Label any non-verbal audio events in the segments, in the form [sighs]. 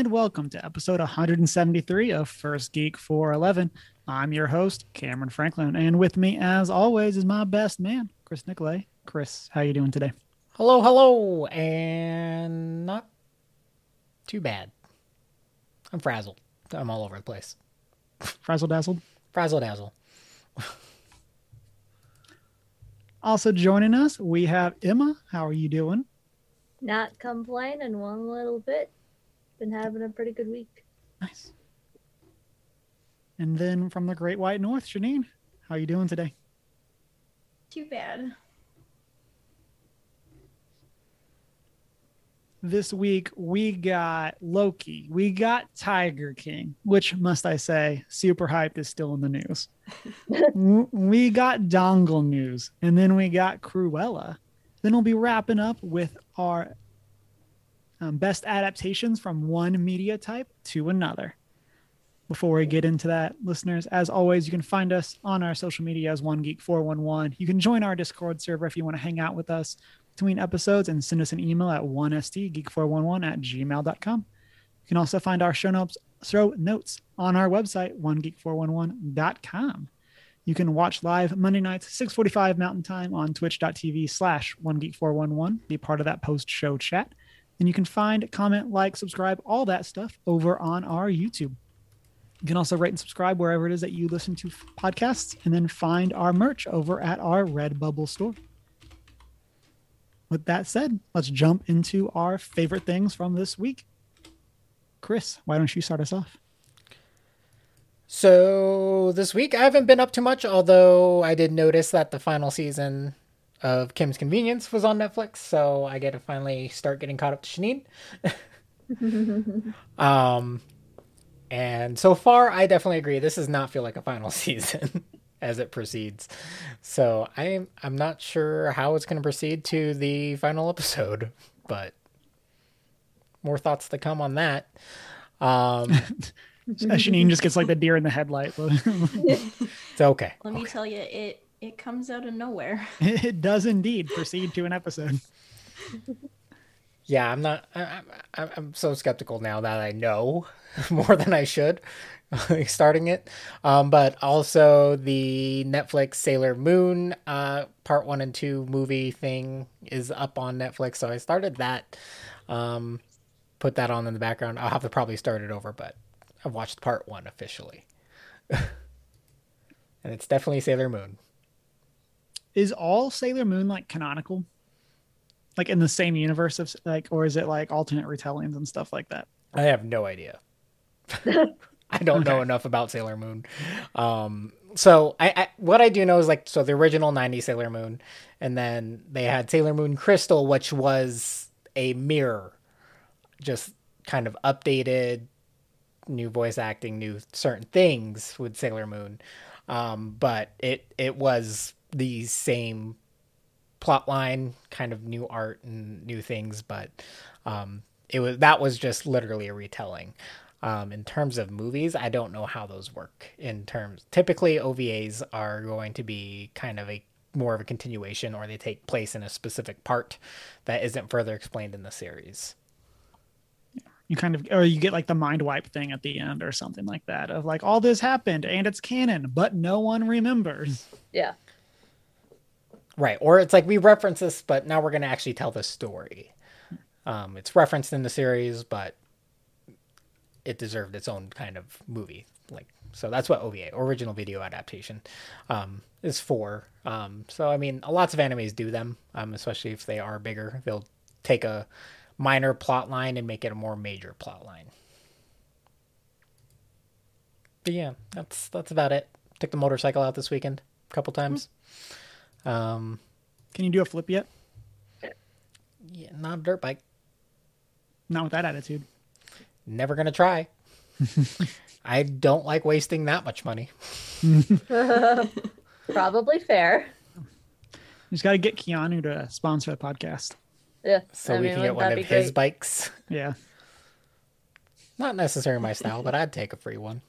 Hello and welcome to episode 173 of First Geek 411. I'm your host, Cameron Franklin, and with me, as always, is my best man, Chris Nicolay. Chris, how are you doing today? Hello, hello, and not too bad. I'm frazzled. I'm all over the place. Frazzle dazzled. Frazzle dazzle. Also joining us, we have Emma. How are you doing? Not complaining one little bit. Been having a pretty good week. Nice. And then from the Great White North, Janine, how are you doing today? Too bad. This week we got Loki, we got Tiger King, which must I say, super hyped is still in the news. [laughs] We got Dongle news, and then we got Cruella. Then we'll be wrapping up with our um, best adaptations from one media type to another. Before we get into that, listeners, as always, you can find us on our social media as One Geek 411. You can join our Discord server if you want to hang out with us between episodes and send us an email at 1stgeek411 at gmail.com. You can also find our show notes, show notes on our website, onegeek411.com. You can watch live Monday nights, 645 Mountain Time on twitch.tv slash onegeek411. Be part of that post-show chat. And you can find, comment, like, subscribe, all that stuff over on our YouTube. You can also rate and subscribe wherever it is that you listen to podcasts, and then find our merch over at our Redbubble store. With that said, let's jump into our favorite things from this week. Chris, why don't you start us off? So this week I haven't been up too much, although I did notice that the final season of Kim's Convenience was on Netflix, so I get to finally start getting caught up to Shanine. [laughs] um, and so far, I definitely agree. This does not feel like a final [laughs] season as it proceeds. So I'm I'm not sure how it's going to proceed to the final episode, but more thoughts to come on that. Um, [laughs] Shanine just gets like the deer in the headlight. it's okay. Let me tell you, it it comes out of nowhere. [laughs] [laughs] it does indeed proceed to an episode. Yeah, I'm not. I, I, I'm so skeptical now that I know [laughs] more than I should starting it. Um, but also the Netflix Sailor Moon uh, part one and two movie thing is up on Netflix, so I started that. Um, put that on in the background. I'll have to probably start it over, but I've watched part one officially, and it's definitely Sailor Moon. Is all Sailor Moon like canonical? Like in the same universe of like, or is it like alternate retellings and stuff like that? I have no idea. [laughs] I don't Okay. know enough about Sailor Moon. Um, so I, I what I do know is like so the original '90s Sailor Moon, and then they had Sailor Moon Crystal, which was a mirror, just kind of updated, new voice acting, new certain things with Sailor Moon, um, but it it was the same plot line, kind of new art and new things, but um, it was that was just literally a retelling. Um, in terms of movies, I don't know how those work. In terms, typically OVAs are going to be kind of a more of a continuation, or they take place in a specific part that isn't further explained in the series. You kind of, or you get like the mind wipe thing at the end or something like that of like all this happened and it's canon, but no one remembers. Yeah. Right. Or it's like we reference this, but now we're going to actually tell the story. Um, it's referenced in the series, but it deserved its own kind of movie. Like, so that's what OVA, original video adaptation, um, is for. Um, so, I mean, lots of animes do them, um, especially if they are bigger. They'll take a minor plot line and make it a more major plot line. But yeah, that's that's about it. Took the motorcycle out this weekend a couple times. Um, Can you do a flip yet? yeah, not a dirt bike. Not with that attitude. Never gonna try. [laughs] I don't like wasting that much money. [laughs] [laughs] Probably fair. You just got to get Keanu to sponsor the podcast. Yeah. So I we mean, can get wouldn't one that of be his great? bikes. Yeah. Not necessarily my style, but I'd take a free one.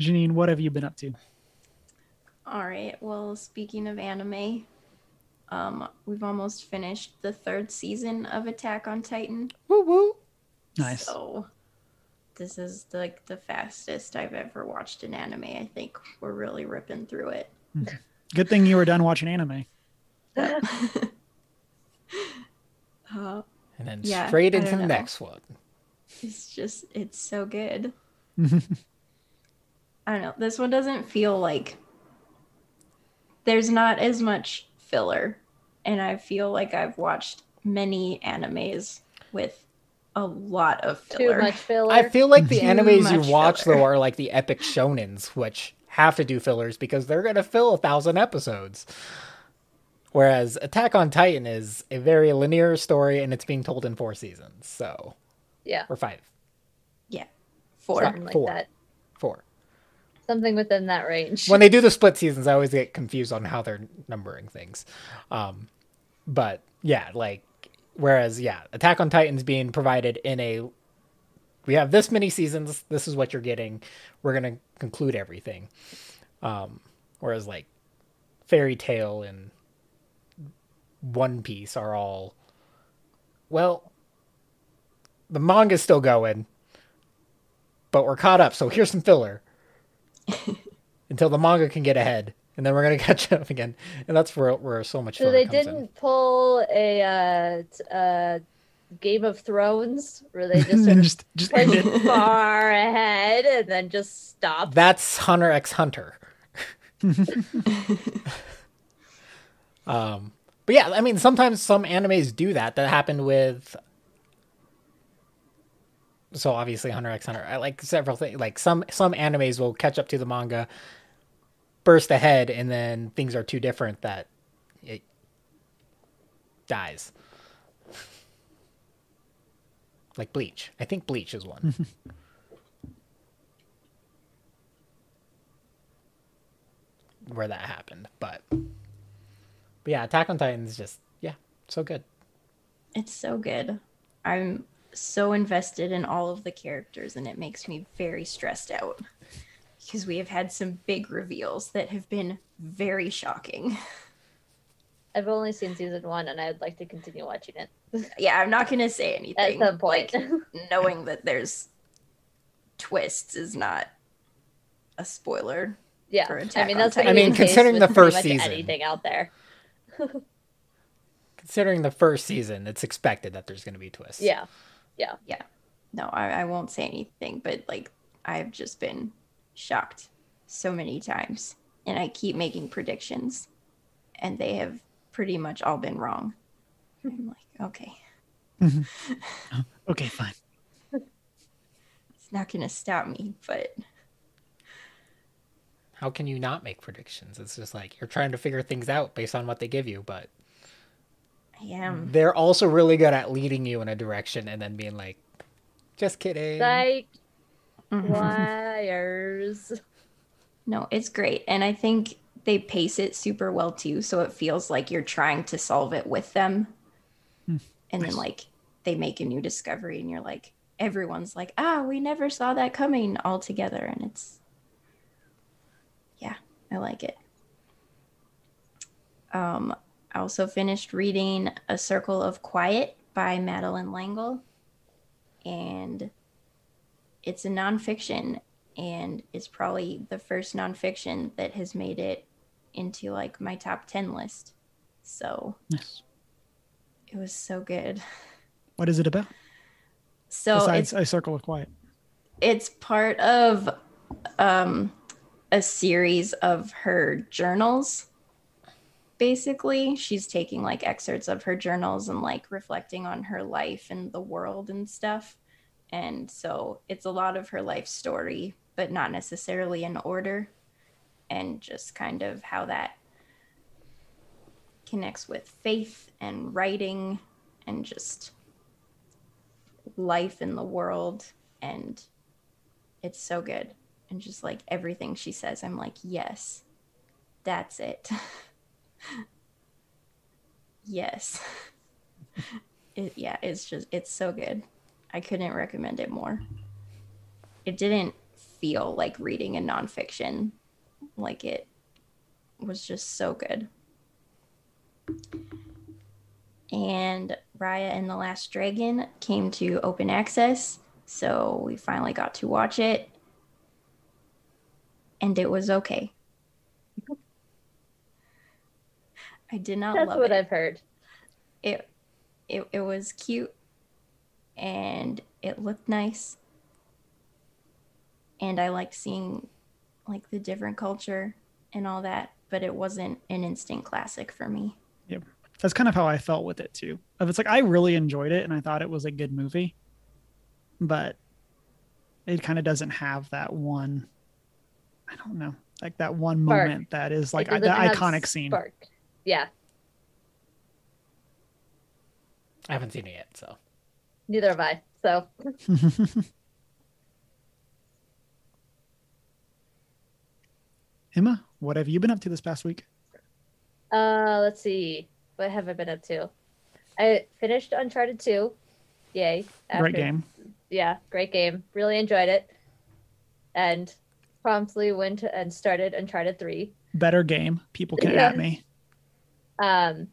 Janine, what have you been up to? All right. Well, speaking of anime, Um, we've almost finished the third season of Attack on Titan. Woo woo. Nice. So this is like the fastest I've ever watched an anime. I think we're really ripping through it. Good thing you were done watching anime. [laughs] Uh, And then Yeah, straight into the know. next one. it's just it's so good. [laughs] I don't know. This one doesn't feel like there's not as much filler, and I feel like I've watched many animes with a lot of filler. Too filler. much filler. I feel like the Too animes you watch filler. though are like the epic shonens, which have to do fillers because they're gonna fill a thousand episodes. Whereas Attack on Titan is a very linear story and it's being told in four seasons. So yeah, or five. Yeah, four. something like Four. that. Four. Something within that range. When they do the split seasons, I always get confused on how they're numbering things. Um but yeah, like whereas yeah, Attack on Titan's being provided in a we have this many seasons, this is what you're getting. We're gonna conclude everything. Um whereas like Fairy Tail and One Piece are all well the manga's still going, but we're caught up, so here's some filler. Until the manga can get ahead. And then we're gonna [laughs] catch up again. And that's where where so much so they didn't in. pull a uh, t- uh, Game of Thrones where they [laughs] just sort and of just just [laughs] far ahead and then just stop. That's Hunter x Hunter. um, but yeah, I mean, sometimes some animes do that. That happened with. So obviously, Hunter x Hunter. I like several things. Like some some animes will catch up to the manga, burst ahead, and then things are too different that it dies. [laughs] Like Bleach. I think Bleach is one. [laughs] where that happened. But but yeah, Attack on Titan is just yeah, so good. It's so good. I'm so invested in all of the characters, and it makes me very stressed out because we have had some big reveals that have been very shocking. I've only seen season one and I'd like to continue watching it [laughs] Yeah, I'm not gonna say anything. at anything. some point. Like, knowing that there's twists is not a spoiler. yeah, for I mean that's. gonna Titan. I mean, considering the first season. anything out there. [laughs] Considering the first season, it's expected that there's going to be twists. Yeah, Yeah yeah no, I, I won't say anything, but like I've just been shocked so many times, and I keep making predictions, and they have pretty much all been wrong. I'm [laughs] like, okay, mm-hmm. [laughs] Okay, fine. it's not gonna stop me, but How can you not make predictions? It's just like you're trying to figure things out based on what they give you, but I am. they're also really good at leading you in a direction and then being like, just kidding. psych Mhm. wires. No, it's great. And I think they pace it super well too. So it feels like you're trying to solve it with them. And then, like, they make a new discovery, and you're like, everyone's like, ah, we never saw that coming all together. And it's, yeah, I like it. Um, I also finished reading A Circle of Quiet by Madeleine L'Engle. And it's a nonfiction and it's probably the first nonfiction that has made it into like my top 10 list. So Yes. it was so good. What is it about? So Besides it's a circle of quiet. it's part of um a series of her journals. Basically, she's taking like excerpts of her journals and like reflecting on her life and the world and stuff. And so it's a lot of her life story, but not necessarily in order. And just kind of how that connects with faith and writing and just life in the world. And it's so good. And just like everything she says, I'm like, yes, that's it. [laughs] yes. [laughs] It, yeah, it's just, it's so good. I couldn't recommend it more. It didn't feel like reading a nonfiction, like it was just so good. and Raya and the Last Dragon came to open access, so we finally got to watch it, and it was okay. I did not That's love what it. I've heard. it it it was cute and it looked nice and i liked seeing like the different culture and all that but it wasn't an instant classic for me Yep. That's kind of how I felt with it too. Of it's like I really enjoyed it and I thought it was a good movie, but it kind of doesn't have that one. I don't know, like that one Spark. moment that is like It I, the iconic scene. Spark. Yeah, I haven't seen it yet, so neither have I. So [laughs] Emma, what have you been up to this past week? Uh, let's see. What have I been up to? I finished Uncharted 2. Yay. Great game. Yeah, great game. Really enjoyed it. And promptly went and started Uncharted 3. Better game. People can Yeah. at me. Um,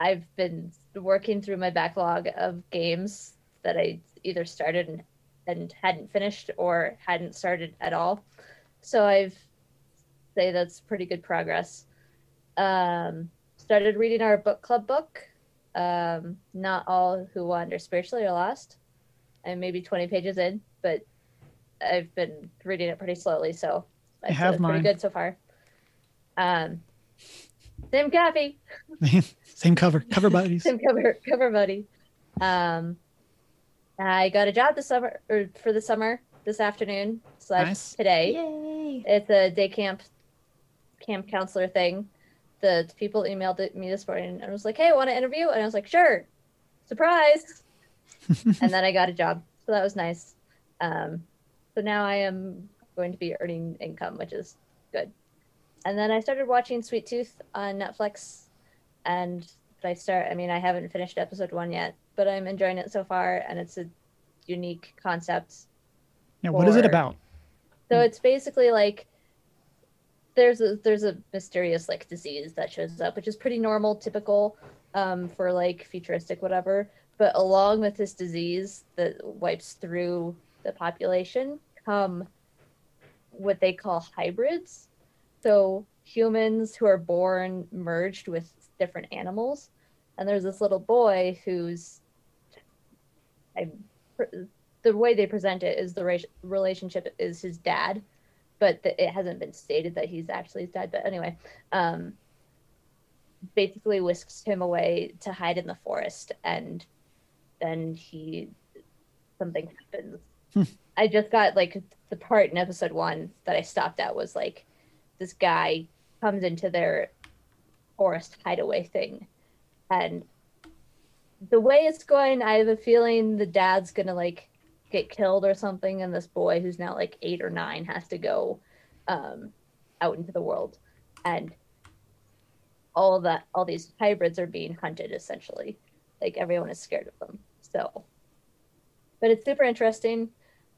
I've been working through my backlog of games that I either started and, and hadn't finished or hadn't started at all. So I've say that's pretty good progress. Um, started reading our book club book. Um, not all who wander spiritually are lost. I'm maybe 20 pages in, but I've been reading it pretty slowly, so I have mine. pretty good so far. Um, same copy. [laughs] Same cover. Cover buddies. Same cover cover buddy. Um, I got a job this summer or for the summer this afternoon slash Nice. today. yay It's a day camp camp counselor thing. The people emailed it me this morning and was like, "Hey, want to interview?" And I was like, "Sure." Surprise! [laughs] and then I got a job, so that was nice. Um, so now I am going to be earning income, which is good. And then I started watching Sweet Tooth on Netflix, and I start. I mean, I haven't finished episode one yet, but I'm enjoying it so far, and it's a unique concept Yeah, what is it about? so it's basically like there's a there's a mysterious like disease that shows up, which is pretty normal, typical um, for like futuristic whatever. But along with this disease that wipes through the population come what they call hybrids. So humans who are born merged with different animals. And there's this little boy who's I the way they present it is the ra- relationship is his dad, but the, it hasn't been stated that he's actually his dad. But anyway, um, basically whisks him away to hide in the forest, and then he something happens. Hmm. I just got like the part in episode one that I stopped at was like this guy comes into their forest hideaway thing, and the way it's going, I have a feeling the dad's gonna like get killed or something, and this boy who's now like eight or nine has to go um, out into the world, and all that, all these hybrids are being hunted essentially. Like everyone is scared of them. So, but it's super interesting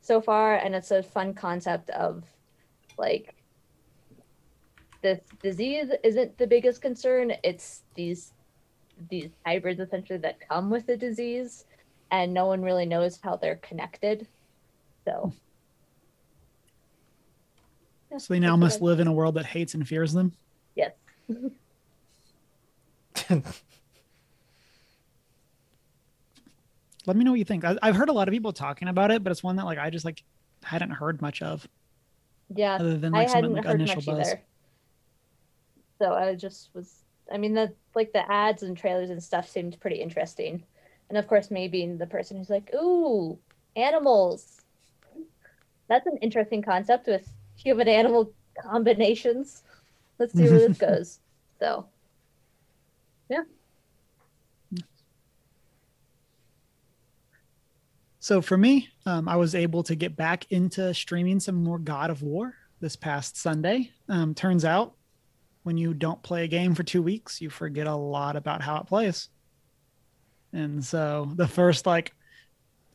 so far, and it's a fun concept of like this disease isn't the biggest concern. It's these these hybrids essentially that come with the disease and no one really knows how they're connected. So, Yeah, So they now must I- live in a world that hates and fears them. Yes. [laughs] Let me know what you think. I, I've heard a lot of people talking about it, but it's one that like I just like hadn't heard much of, Yeah, other than I like some hadn't like, heard initial much buzz. either. So I just was. I mean, the like the ads and trailers and stuff seemed pretty interesting, and of course, me being the person who's like, "Ooh, animals." That's an interesting concept with human animal combinations. Let's see where this [laughs] goes. So, yeah. So for me, um, I was able to get back into streaming some more God of War this past Sunday. Um, turns out, when you don't play a game for two weeks, you forget a lot about how it plays. And so the first like,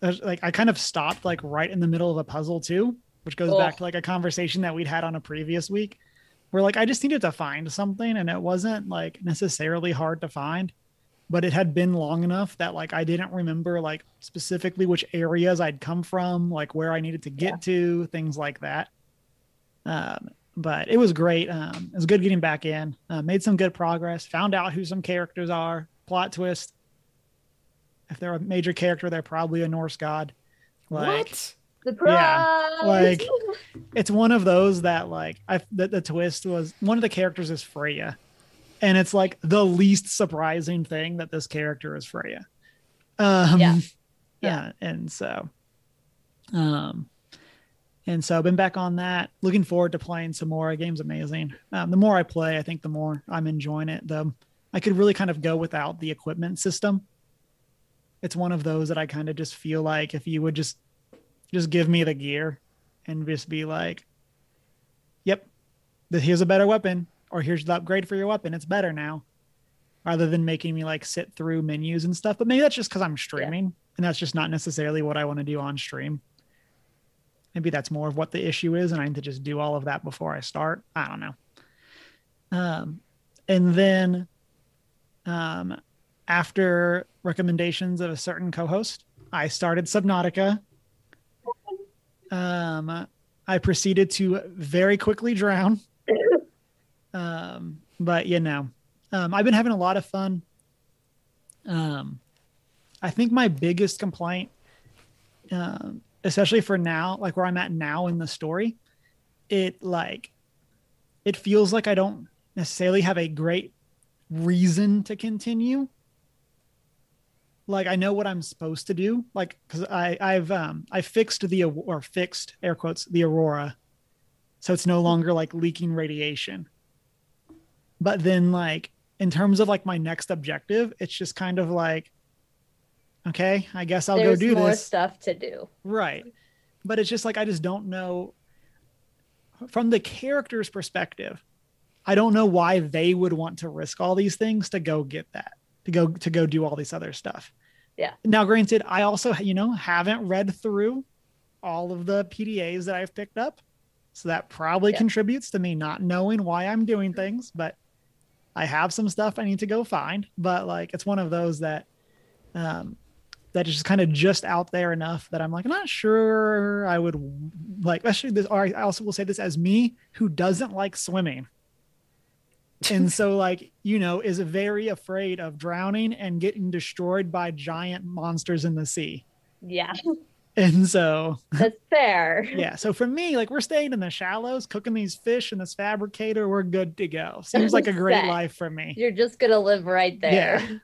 like I kind of stopped like right in the middle of a puzzle too, which goes back to like a conversation that we'd had on a previous week, where like I just needed to find something, and it wasn't like necessarily hard to find. but it had been long enough that like I didn't remember like specifically which areas I'd come from, like where I needed to get to, things like that. Um, but it was great. Um, it was good getting back in. Uh, made some good progress. Found out who some characters are. Plot twist: if they're a major character, they're probably a Norse god. Like, what? Surprise! like [laughs] it's one of those that like I the, the twist was one of the characters is Freya, and it's like the least surprising thing that this character is Freya. Um, Yeah. [laughs] yeah, and so, um, and so I've been back on that. Looking forward to playing some more. The game's amazing. Um, the more I play, I think the more I'm enjoying it. The I could really kind of go without the equipment system. It's one of those that I kind of just feel like if you would just just give me the gear and just be like, "Yep, here's a better weapon," or "Here's the upgrade for your weapon. It's better now," rather than making me like sit through menus and stuff. But maybe that's just because I'm streaming, and that's just not necessarily what I want to do on stream. Maybe that's more of what the issue is, and I need to just do all of that before I start. I don't know. Um, and then, um, after recommendations of a certain co-host, I started Subnautica. Um, I proceeded to very quickly drown. Um, but you know, um, I've been having a lot of fun. Um, I think my biggest complaint, especially for now, like where I'm at now in the story, it like, it feels like I don't necessarily have a great reason to continue like I know what I'm supposed to do, like because I I've um I fixed the or fixed air quotes the aurora, so it's no longer like leaking radiation. But then like in terms of like my next objective, it's just kind of like, okay, I guess I'll There's go do more this. stuff to do. Right. But it's just like I just don't know from the character's perspective. I don't know why they would want to risk all these things to go get that, to go to go do all this other stuff. Yeah. Now granted, I also, you know, haven't read through all of the PDAs that I've picked up. So that probably Yeah. contributes to me not knowing why I'm doing things, but I have some stuff I need to go find, but like it's one of those that um that is just kind of just out there enough that I'm like, I'm not sure I would like, especially this. Or I also will say this as me who doesn't like swimming. [laughs] and so, like, you know, is very afraid of drowning and getting destroyed by giant monsters in the sea. Yeah, And so, [laughs] that's fair. yeah. So for me, like, we're staying in the shallows, cooking these fish in this fabricator. We're good to go. Seems like a great [laughs] life for me. You're just gonna live right there.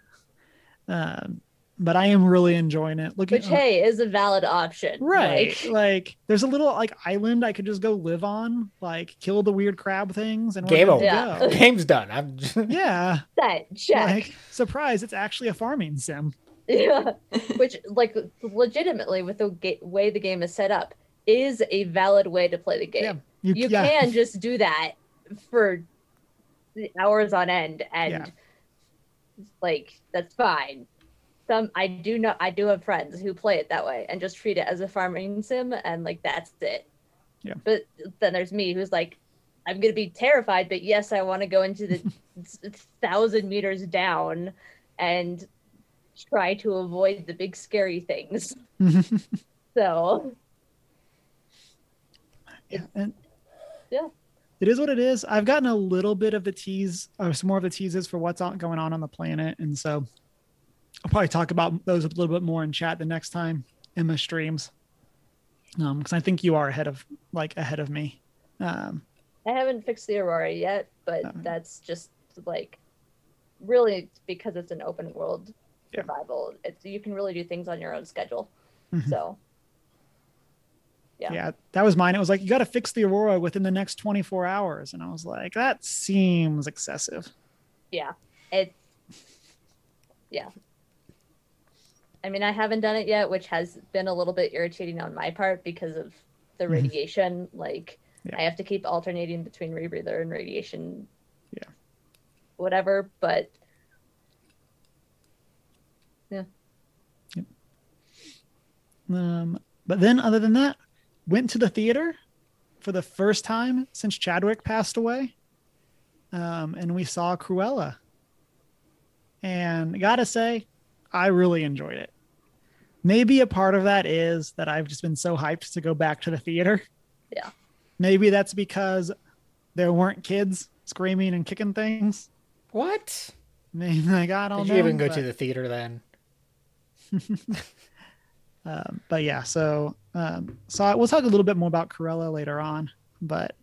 Yeah. Um, but I am really enjoying it. Looking, Which hey is a valid option. right Like, [laughs] like, there's a little like island i could just go live on like kill the weird crab things and Game over. Yeah. go. [laughs] Game's done. I'm just, [laughs] yeah that check. like surprise it's actually a farming sim yeah. Which like legitimately with the ga- way the game is set up is a valid way to play the game. yeah you, you yeah. can just do that for hours on end and Yeah. like that's fine some i do know i do have friends who play it that way and just treat it as a farming sim and like that's it Yeah. but then there's me who's like i'm gonna be terrified but yes i want to go into the [laughs] thousand meters down and try to avoid the big scary things [laughs] so Yeah, and Yeah. it is what it is i've gotten a little bit of the tease or some more of the teases for what's on, going on on the planet and so i'll probably talk about those a little bit more in chat the next time emma streams um because i think you are ahead of like ahead of me um I haven't fixed the Aurora yet, but Um, that's just like really because it's an open world Yeah. survival. It's you can really do things on your own schedule. Mhm. So yeah. Yeah. that was mine it was like you got to fix the aurora within the next 24 hours and i was like that seems excessive yeah, it's yeah. I mean, I haven't done it yet, which has been a little bit irritating on my part because of the Mhm. radiation. Like, Yeah. I have to keep alternating between rebreather and radiation. Yeah. Whatever, but yeah um but then other than that went to the theater for the first time since chadwick passed away um and we saw cruella and gotta say, I really enjoyed it. Maybe a part of that is that I've just been so hyped to go back to the theater. Yeah. Maybe that's because there weren't kids screaming and kicking things. What? Maybe like I don't Did know. you even go but- to the theater then? [laughs] Um, but yeah, so um, so I, we'll talk a little bit more about Cruella later on. But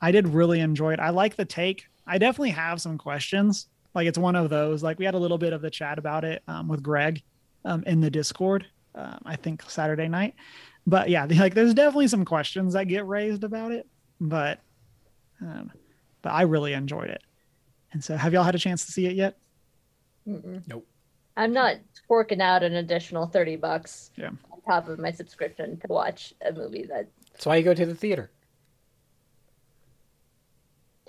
I did really enjoy it. I like the take. I definitely have some questions. Like it's one of those. Like we had a little bit of the chat about it um, with Greg um, in the Discord. Um, I think Saturday night. But yeah, [laughs] like there's definitely some questions that get raised about it. But um, but I really enjoyed it. And so, have y'all had a chance to see it yet? Mm-mm. Nope. I'm not forking out an additional 30 bucks Yeah. on top of my subscription to watch a movie that That's why you go to the theater.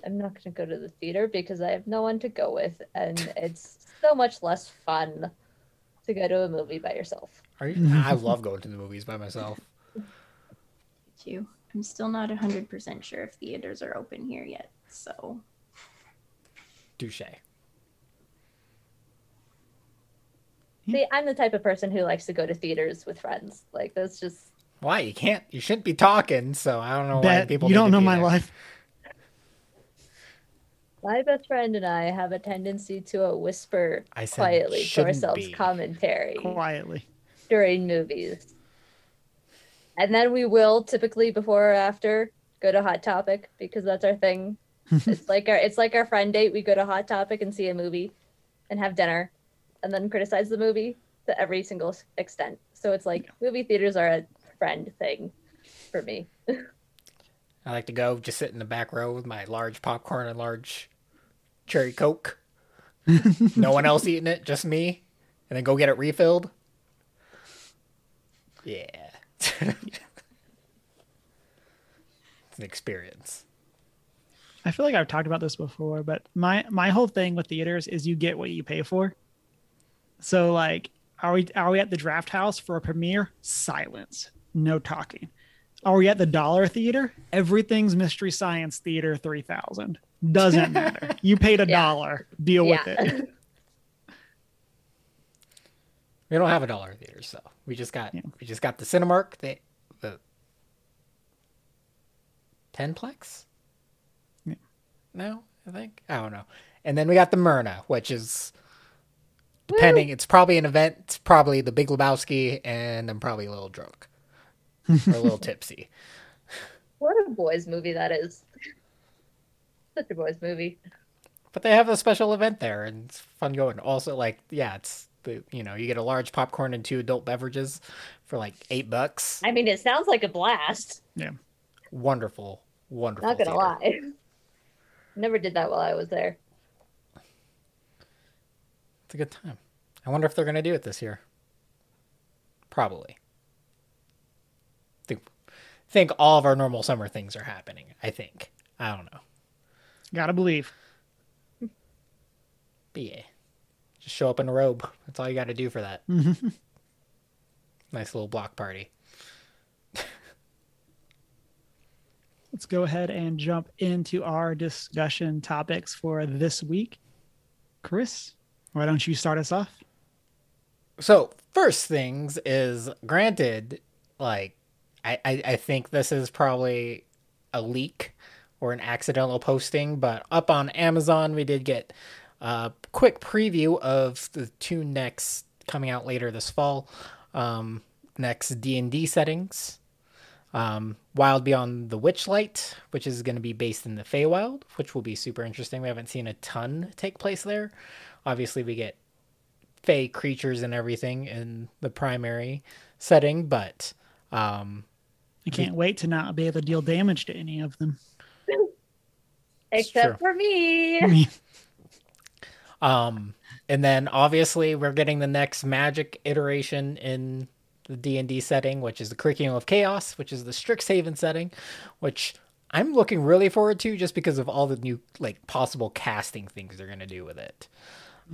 I'm not going to go to the theater because I have no one to go with, and [laughs] it's so much less fun to go to a movie by yourself. Are you? [laughs] I love going to the movies by myself. too. I'm still not 100% sure if theaters are open here yet. So, Touche. See, I'm the type of person who likes to go to theaters with friends. Like that's just Why you can't? You shouldn't be talking. So I don't know why Bet people. you don't know my there. life. My best friend and I have a tendency to uh, whisper I said quietly to ourselves be. commentary Quietly. during movies. And then we will typically before or after go to Hot Topic because that's our thing. [laughs] it's like our it's like our friend date. We go to Hot Topic and see a movie and have dinner and then criticize the movie to every single extent. So it's like movie theaters are a friend thing for me. [laughs] I like to go just sit in the back row with my large popcorn and large cherry coke. [laughs] no one else eating it, just me, and then go get it refilled. Yeah, [laughs] it's an experience. I feel like I've talked about this before, but my my whole thing with theaters is you get what you pay for. So like, are we are we at the Draft House for a premiere? Silence, no talking. Are we at the Dollar Theater? Everything's Mystery Science Theater three thousand. Doesn't matter. [laughs] You paid a Yeah. dollar. Deal with it. [laughs] We don't have a dollar theater, so we just got Yeah. we just got the Cinemark, the the tenplex. Yeah. No, I think I don't know, and then we got the Myrna, which is depending. It's probably an event. It's probably the Big Lebowski, and I'm probably a little drunk or a little tipsy. [laughs] What a boys movie that is. Such a boys movie. But they have a special event there, and it's fun going. Also, like yeah, it's the you know you get a large popcorn and two adult beverages for like eight bucks. I mean, it sounds like a blast. Yeah. Wonderful, wonderful. Not gonna theater. lie. Never did that while I was there. It's a good time. I wonder if they're going to do it this year. Probably. Think, all of our normal summer things are happening. I think. I don't know. Gotta believe. But yeah, just show up in a robe. That's all you got to do for that. [laughs] nice little block party. Let's go ahead and jump into our discussion topics for this week. Chris, why don't you start us off? So first things is granted, like I, I, think this is probably a leak or an accidental posting, but up on Amazon we did get a quick preview of the two next coming out later this fall. Um, next D and D settings. Um, Wild Beyond the Witchlight, which is going to be based in the Feywild, which will be super interesting. We haven't seen a ton take place there. Obviously, we get fey creatures and everything in the primary setting, but um, I can't wait to not be able to deal damage to any of them. [laughs] Except for me. Um, and then obviously we're getting the next magic iteration in the D and D setting, which is the Curriculum of Chaos, which is the Strixhaven setting, which I'm looking really forward to just because of all the new like possible casting things they're gonna do with it.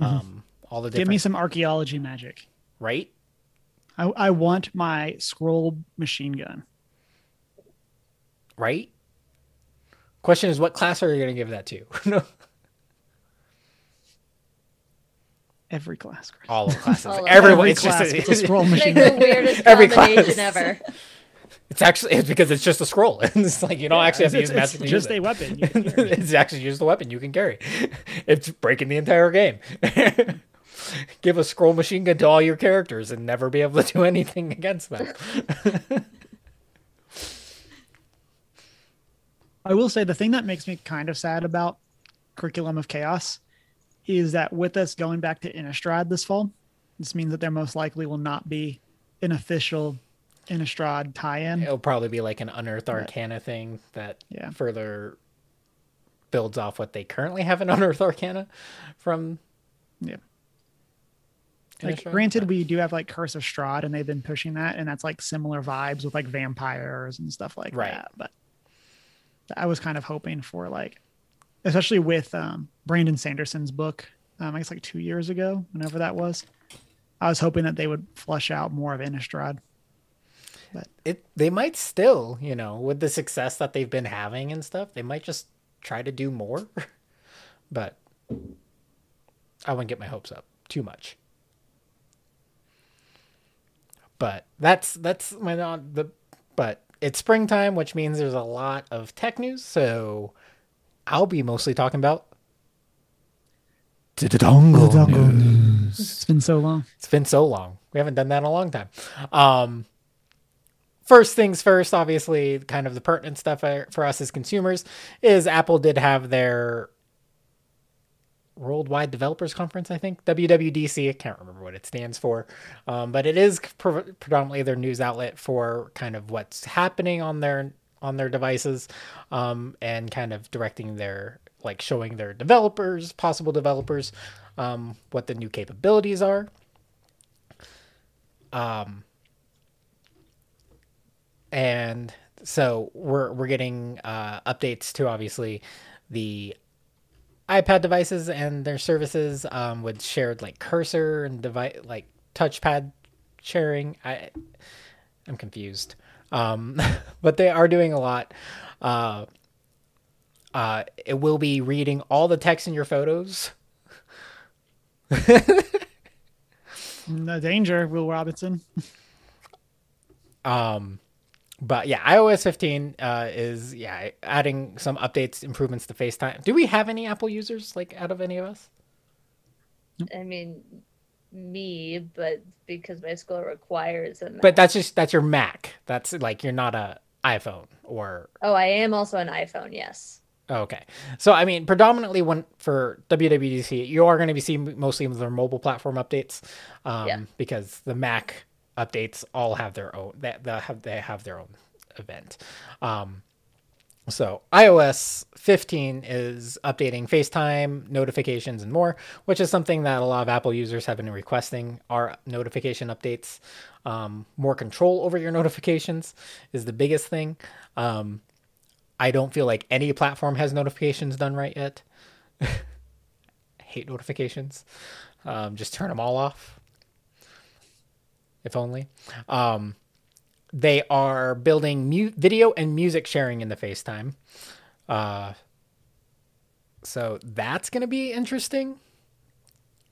Um, all the give me some archaeology magic. right. I, I want my scroll machine gun. Right? Question is, what class are you going to give that to? no. Every class. Chris. All of classes. All of Everyone. Every It's just class a, gets a scroll Like machine. the weirdest Every combination class. ever. It's actually it's because it's just a scroll. [laughs] it's like you don't actually have to use magic. it's just it. a weapon. You can carry. [laughs] it's actually just a weapon you can carry. [laughs] It's breaking the entire game. Give a scroll machine gun to all your characters and never be able to do anything against them. I will say the thing that makes me kind of sad about Curriculum of Chaos is that with us going back to Innistrad this fall, this means that there most likely will not be an official Innistrad tie-in. It'll probably be like an unearthed arcana thing that Yeah. further builds off what they currently have in [laughs] unearthed arcana from Yeah. Like, granted, but- we do have like Curse of Strahd, and they've been pushing that, and that's like similar vibes with like vampires and stuff like Right. that. But I was kind of hoping for like, especially with um, Brandon Sanderson's book, um, I guess like two years ago, whenever that was. I was hoping that they would flush out more of Innistrad. But it they might still, you know, with the success that they've been having and stuff, they might just try to do more. [laughs] but I wouldn't get my hopes up too much. But that's that's my non the but it's springtime, which means there's a lot of tech news, so I'll be mostly talking about dongle news. It's been so long. It's been so long. We haven't done that in a long time. Um, first things first, obviously, kind of the pertinent stuff for for us as consumers is Apple did have their Worldwide Developers Conference, I think WWDC. I can't remember what it stands for, um, but it is pre- predominantly their news outlet for kind of what's happening on their on their devices, um, and kind of directing their like showing their developers, possible developers, um, what the new capabilities are. Um, and so we're we're getting uh, updates to obviously the iPad devices and their services um, with shared like cursor and device like touchpad sharing. I I'm confused, um, [laughs] but they are doing a lot. Uh, uh, it will be reading all the text in your photos. [laughs] No danger, Will Robinson. Um, but yeah, iOS 15 uh, is yeah adding some updates, improvements to FaceTime. Do we have any Apple users like out of any of us? I mean, me, but because my school requires a Mac. But that's just that's your Mac. That's like you're not a iPhone or oh, I am also an iPhone. Yes. okay. So I mean, predominantly when for WWDC, you are going to be seeing mostly their mobile platform updates, um, Yeah. because the Mac updates all have their own they, they have they have their own event. Um, So iOS 15 is updating FaceTime notifications and more, which is something that a lot of Apple users have been requesting. Are notification updates, um, more control over your notifications is the biggest thing. Um, I don't feel like any platform has notifications done right yet. [laughs] Hate notifications. Um, just turn them all off. If only. Um, they are building mu- video and music sharing in the FaceTime. Uh, so that's going to be interesting.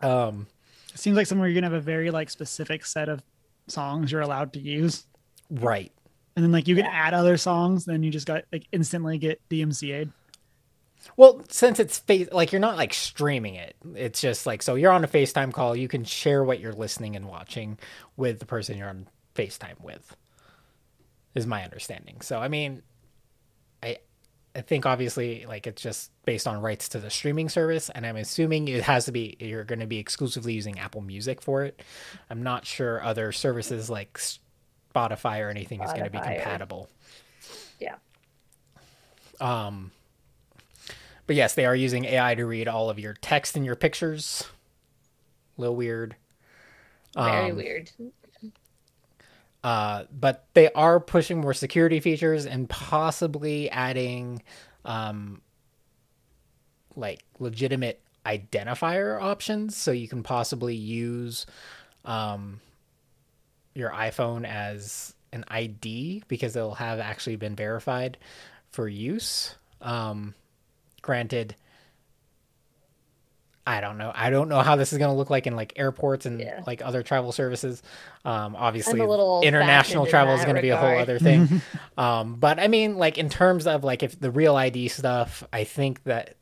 Um, It seems like somewhere you're gonna have a very like specific set of songs you're allowed to use, right. and then like you can add other songs, then you just got like instantly get DMCA'd. Well, since it's face like you're not like streaming it, it's just like so you're on a FaceTime call, you can share what you're listening and watching with the person you're on FaceTime with. Is my understanding. So I mean, I I think obviously like it's just based on rights to the streaming service, and I'm assuming it has to be you're going to be exclusively using Apple Music for it. I'm not sure other services like Spotify or anything is going to be compatible. Yeah. Um, but yes, they are using AI to read all of your text and your pictures. A little weird. Very Um, weird. Uh, but they are pushing more security features and possibly adding, um, like legitimate identifier options, so you can possibly use, um, your iPhone as an ID because it'll have actually been verified for use. Um, granted, I don't know. I don't know how this is going to look like in like airports and Yeah. like other travel services. Um, obviously, international in travel is going to be a whole other thing. [laughs] um, but I mean, like in terms of like if the real ID stuff, I think that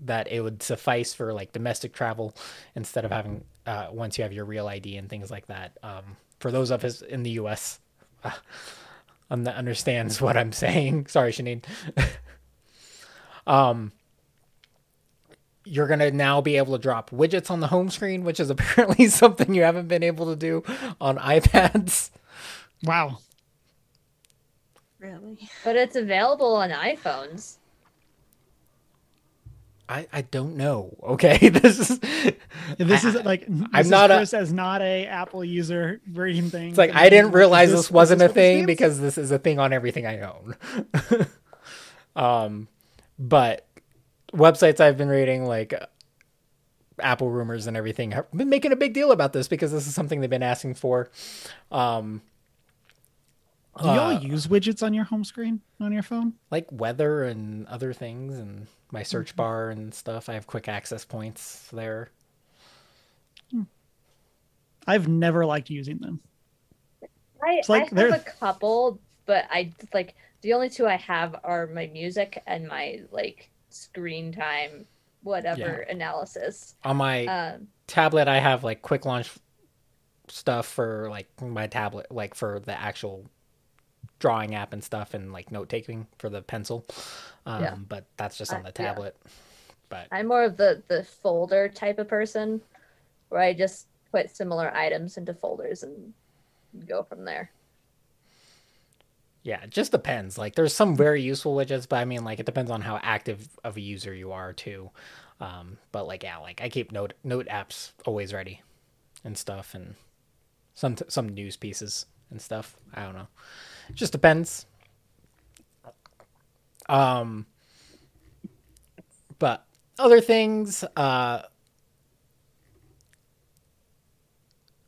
that it would suffice for like domestic travel instead of having uh, once you have your real ID and things like that. Um, for those of us in the U.S. Uh, [laughs] um, that understands what I'm saying. [laughs] Sorry, Shanine. Um, you're gonna now be able to drop widgets on the home screen, which is [laughs] apparently something you haven't been able to do on iPads. Wow. Really? But it's available on iPhones. I, I don't know. Okay, [laughs] this is This I- is like this I'm is not a- as not a Apple user reading things. It's like I didn't realize is this, wasn't is a thing because this is a thing on everything I own. [laughs] um, but websites I've been reading, like uh, Apple rumors and everything, have been making a big deal about this because this is something they've been asking for. Um, do y'all uh, use widgets on your home screen on your phone? like weather and other things, and my Mm-hmm. search bar and stuff. I have quick access points there. I've never liked using them. I, It's like I they're- have a couple, but I like the only two I have are my music and my like screen time, whatever analysis. On my Um, tablet i have like quick launch stuff for like my tablet like for the actual drawing app and stuff and like note taking for the pencil um Yeah. but that's just on the yeah. tablet but I'm more of the the folder type of person, where I just put similar items into folders and go from there. Yeah it just depends. Like there's some very useful widgets but i mean like it depends on how active of a user you are too. Um but like yeah like i keep note note apps always ready and stuff and some some news pieces and stuff. I don't know. It just depends. Um but other things uh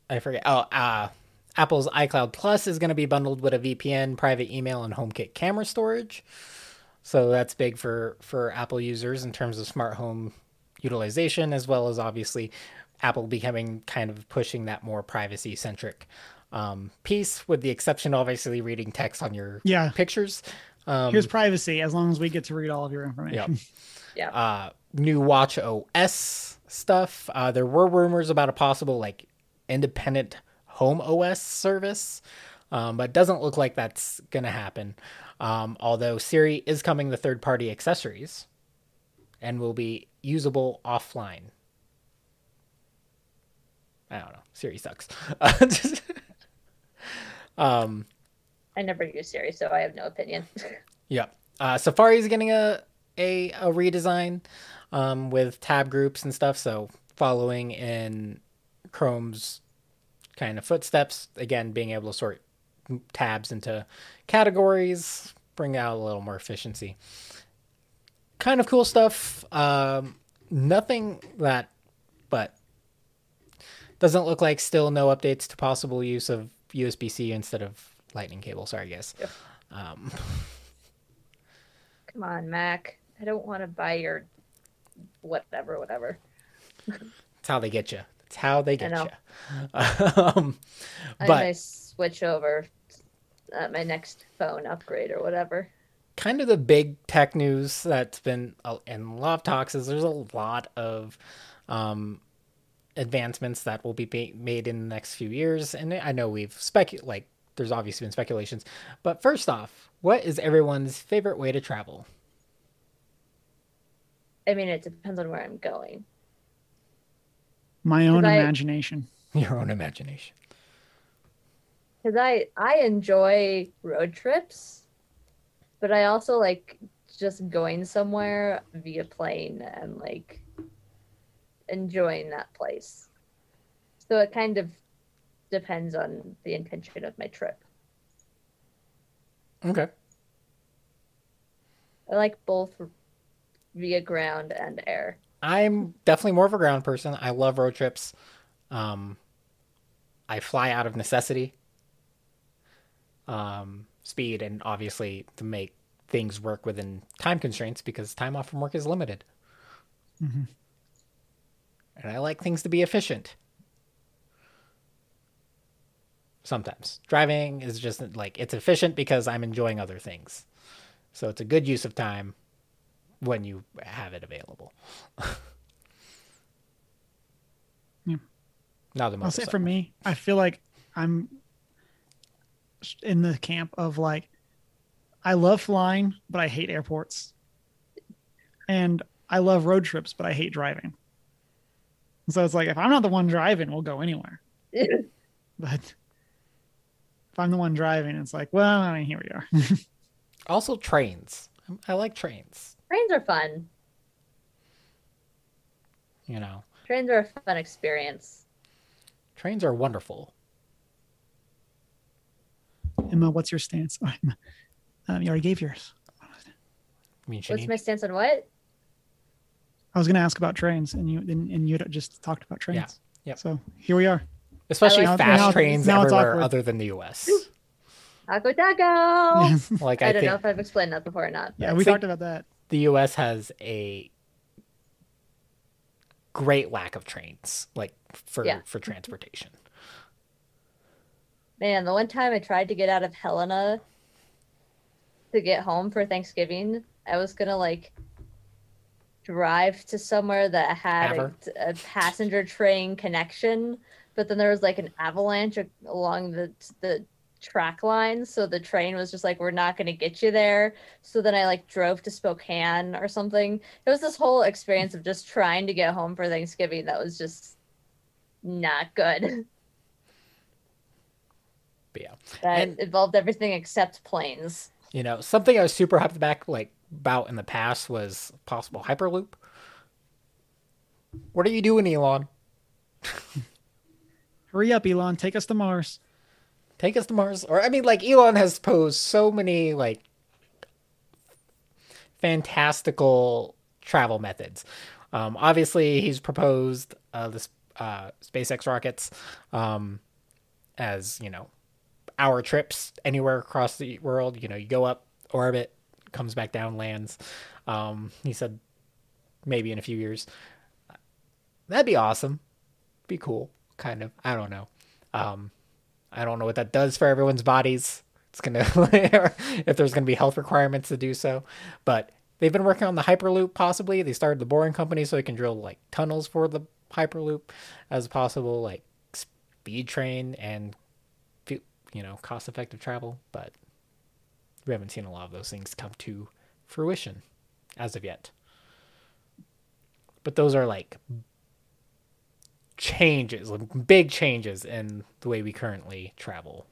i forget. Oh uh apple's icloud plus is going to be bundled with a vpn private email and homekit camera storage so that's big for for apple users in terms of smart home utilization as well as obviously apple becoming kind of pushing that more privacy centric um, piece with the exception obviously reading text on your Yeah. pictures um, Here's privacy as long as we get to read all of your information. Yep. [laughs] Yeah. uh, new watch os stuff uh, there were rumors about a possible like independent home os service um, but it doesn't look like that's gonna happen um, although siri is coming to third party accessories and will be usable offline i don't know siri sucks [laughs] um I never use Siri, so I have no opinion. [laughs] Yep. Uh, Safari is getting a, a a redesign um, with tab groups and stuff. So following in Chrome's kind of footsteps, again being able to sort tabs into categories, bring out a little more efficiency. Kind of cool stuff. Um, nothing that, but doesn't look like still no updates to possible use of USB C instead of Lightning cable. Sorry, guys. Yep. Um, Come on, Mac. I don't want to buy your whatever, whatever. That's how they get you. That's how they get you. [laughs] um, I but may switch over at my next phone upgrade or whatever. kind of the big tech news that's been uh, in a lot of talks is there's a lot of um, advancements that will be ba- made in the next few years, and I know we've specu like there's obviously been speculations, but first off, what is everyone's favorite way to travel? I mean, it depends on where I'm going. My own I- imagination. [laughs] Your own imagination. because I I enjoy road trips, but I also like just going somewhere via plane and like enjoying that place. So it kind of depends on the intention of my trip. Okay. I like both via ground and air. I'm definitely more of a ground person. I love road trips. Um, I fly out of necessity, um, speed, and obviously to make things work within time constraints because time off from work is limited. and I like things to be efficient. Sometimes driving is just like it's efficient because I'm enjoying other things. So it's a good use of time when you have it available. [laughs] Yeah. Not the most. I'll say for me, I feel like I'm in the camp of like, I love flying, but I hate airports. And I love road trips, but I hate driving. So it's like, if I'm not the one driving, we'll go anywhere. [laughs] But if I'm the one driving, it's like, well, I mean, here we are. [laughs] Also trains. I like trains. Trains are fun. You know, Trains are a fun experience. trains are wonderful. Emma, what's your stance? [laughs] Um, you already gave yours. I mean, What's my stance on what? I was going to ask about trains, and you and, and you just talked about trains. Yeah. Yep. So here we are. especially like- fast Now- trains now everywhere other than the U.S. [laughs] Taco Taco. [laughs] Like I, I, don't think know if I've explained that before or not. yeah, we think- talked about that. The U.S. has a great lack of trains, like for Yeah. for transportation. Man, the one time I tried to get out of Helena to get home for Thanksgiving, I was gonna like drive to somewhere that had a, a passenger train connection, but then there was like an avalanche along the the track line, so the train was just like, "We're not gonna get you there." So then I like drove to Spokane or something. It was this whole experience of just trying to get home for Thanksgiving that was just not good. [laughs] But yeah, That And- involved everything except planes. you know, something I was super hyped back like about in the past was possible hyperloop. What are you doing, Elon? [laughs] Hurry up, Elon. Take us to Mars. Take us to Mars, or I mean, like Elon has posed so many like fantastical travel methods. Um, obviously, he's proposed uh, this uh, SpaceX rockets um, as you know our trips anywhere across the world. You know, you go up, orbit, comes back down, lands. Um, he said maybe in a few years. That'd be awesome. Be cool, kind of. I don't know. Um, I don't know what that does for everyone's bodies. It's gonna [laughs] if there's gonna be health requirements to do so, but they've been working on the hyperloop. Possibly they started the boring company so they can drill like tunnels for the hyperloop as possible like speed train and you know cost effective travel. But we haven't seen a lot of those things come to fruition as of yet. But those are like changes, like big changes in the way we currently travel.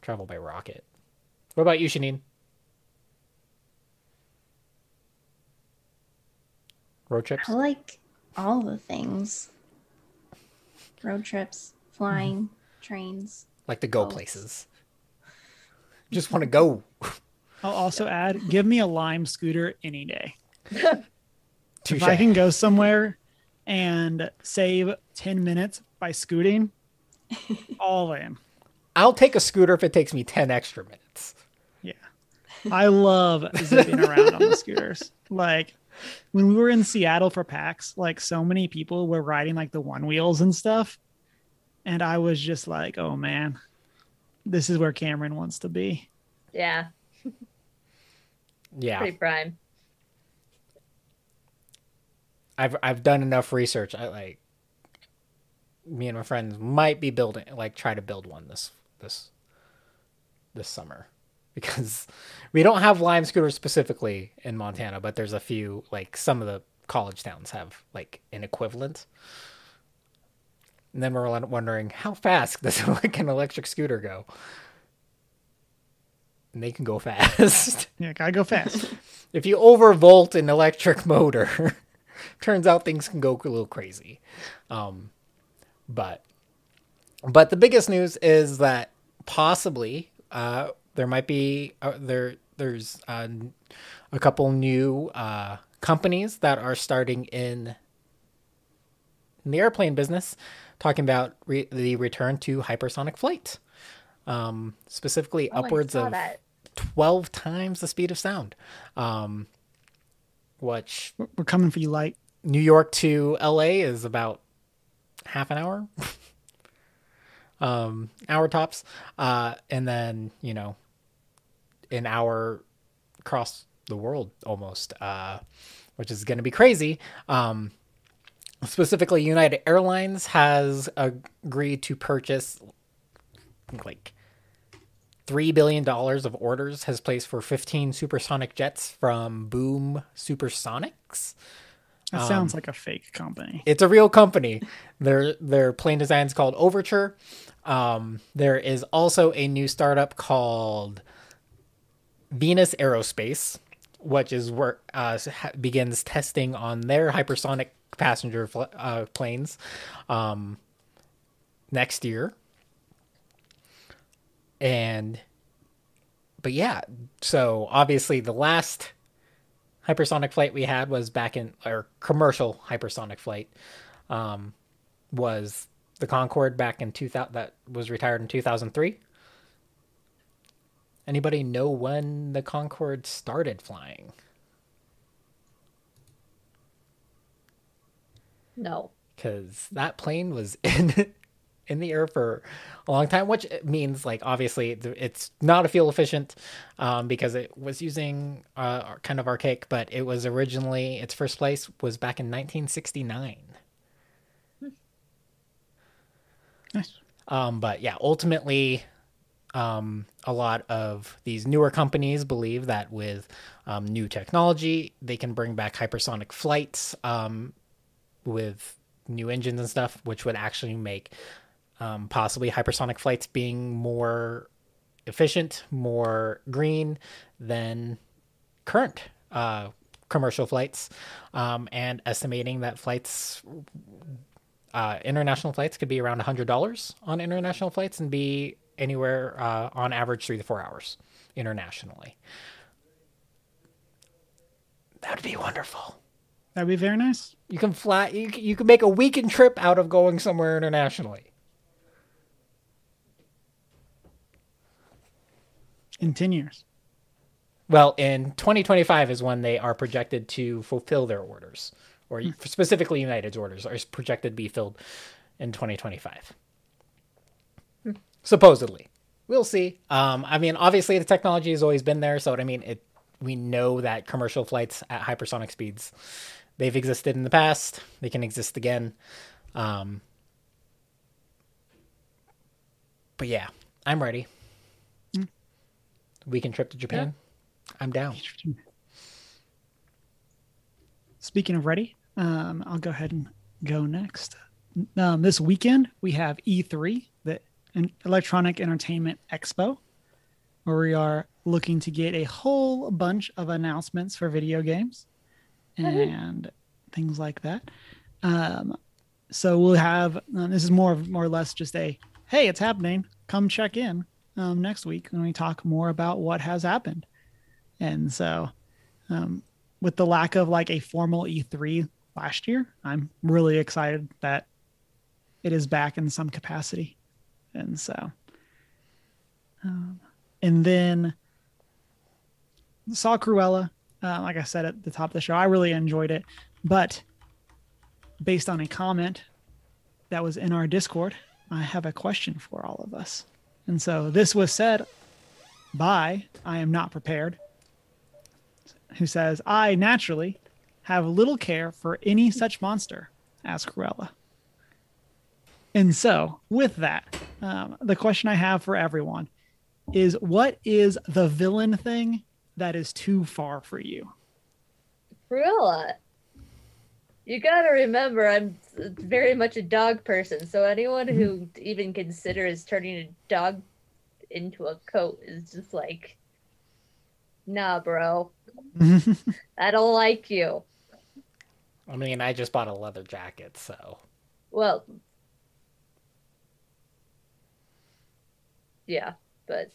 Travel by rocket. What about you, Shanine? Road trips? I like all the things road trips, flying, mm-hmm. trains. Like to go boats. places. Just want to go. I'll also add, give me a Lime scooter any day. [laughs] Touche. If I can go somewhere and save 10 minutes by scooting, [laughs] all in. I'll take a scooter if it takes me 10 extra minutes. Yeah. I love [laughs] zipping around on the scooters. Like when we were in Seattle for PAX, like so many people were riding like the one wheels and stuff. And I was just like, oh man, this is where Cameron wants to be. Yeah, Yeah. pretty prime. I've I've done enough research. I like me and my friends might be building like try to build one this this this summer [laughs] because we don't have lime scooters specifically in Montana, but there's a few like some of the college towns have like an equivalent. And then we're won- wondering how fast [laughs] does like an electric scooter go? And they can go [laughs] fast. Yeah, gotta go fast. if you overvolt an electric motor, turns out things can go a little crazy. Um, but but the biggest news is that possibly uh, there might be uh, there there's uh, a couple new uh, companies that are starting in the airplane business, talking about re- the return to hypersonic flight, um, specifically Oh, upwards of that. 12 times the speed of sound. Um, which We're- coming for you, light. New York to LA is about half an hour. [laughs] um, hour tops. Uh, and then, you know, an hour across the world almost, uh, which is going to be crazy. Um, specifically, United Airlines has agreed to purchase like $3 billion of orders has placed for 15 supersonic jets from Boom Supersonics. That sounds like a fake company. It's a real company. their their plane design is called Overture. Um, there is also a new startup called Venus Aerospace, which is where uh, begins testing on their hypersonic passenger fl- uh, planes um, next year. And, but yeah, so obviously the last hypersonic flight we had was back in or commercial hypersonic flight um, was the Concorde back in 2000 that was retired in 2003. Anybody know when the Concorde started flying? No. Cuz that plane was [laughs] in in the air for a long time, which means like obviously it's not a fuel efficient um, because it was using uh, kind of archaic, but it was originally its first place was back in 1969. Nice. Um, but yeah, ultimately, um, a lot of these newer companies believe that with um, new technology, they can bring back hypersonic flights um, with new engines and stuff, which would actually make um, possibly hypersonic flights being more efficient, more green than current uh, commercial flights, um, and estimating that flights uh, international flights could be around $100 on international flights and be anywhere uh, on average three to four hours internationally. That would be wonderful. That'd be very nice. You can fly. You you can make a weekend trip out of going somewhere internationally. In 10 years. Well, in 2025 is when they are projected to fulfill their orders, or specifically United's orders are projected to be filled in 2025. Supposedly, we'll see. Um, I mean, obviously the technology has always been there, so I mean, it. We know that commercial flights at hypersonic speeds, they've existed in the past. They can exist again. Um, but yeah, I'm ready. Weekend trip to Japan. I'm down. Speaking of ready, um, I'll go ahead and go next. Um, this weekend, we have E3, the Electronic Entertainment Expo, where we are looking to get a whole bunch of announcements for video games and things like that. Um, so we'll have uh, this is more of more or less just a hey, it's happening. Come check in um, next week when we talk more about what has happened. And so, um, with the lack of like a formal E3 last year, I'm really excited that it is back in some capacity. And so, um, and then saw Cruella. Uh, like I said at the top of the show, I really enjoyed it. But based on a comment that was in our Discord, I have a question for all of us. And so this was said by I am not prepared, who says, I naturally have little care for any such monster as Cruella. And so, with that, um, the question I have for everyone is what is the villain thing that is too far for you? Cruella. You gotta remember, I'm very much a dog person, so anyone mm-hmm. who even considers turning a dog into a coat is just like, nah, bro. [laughs] I don't like you. I mean, I just bought a leather jacket, so Well, yeah, but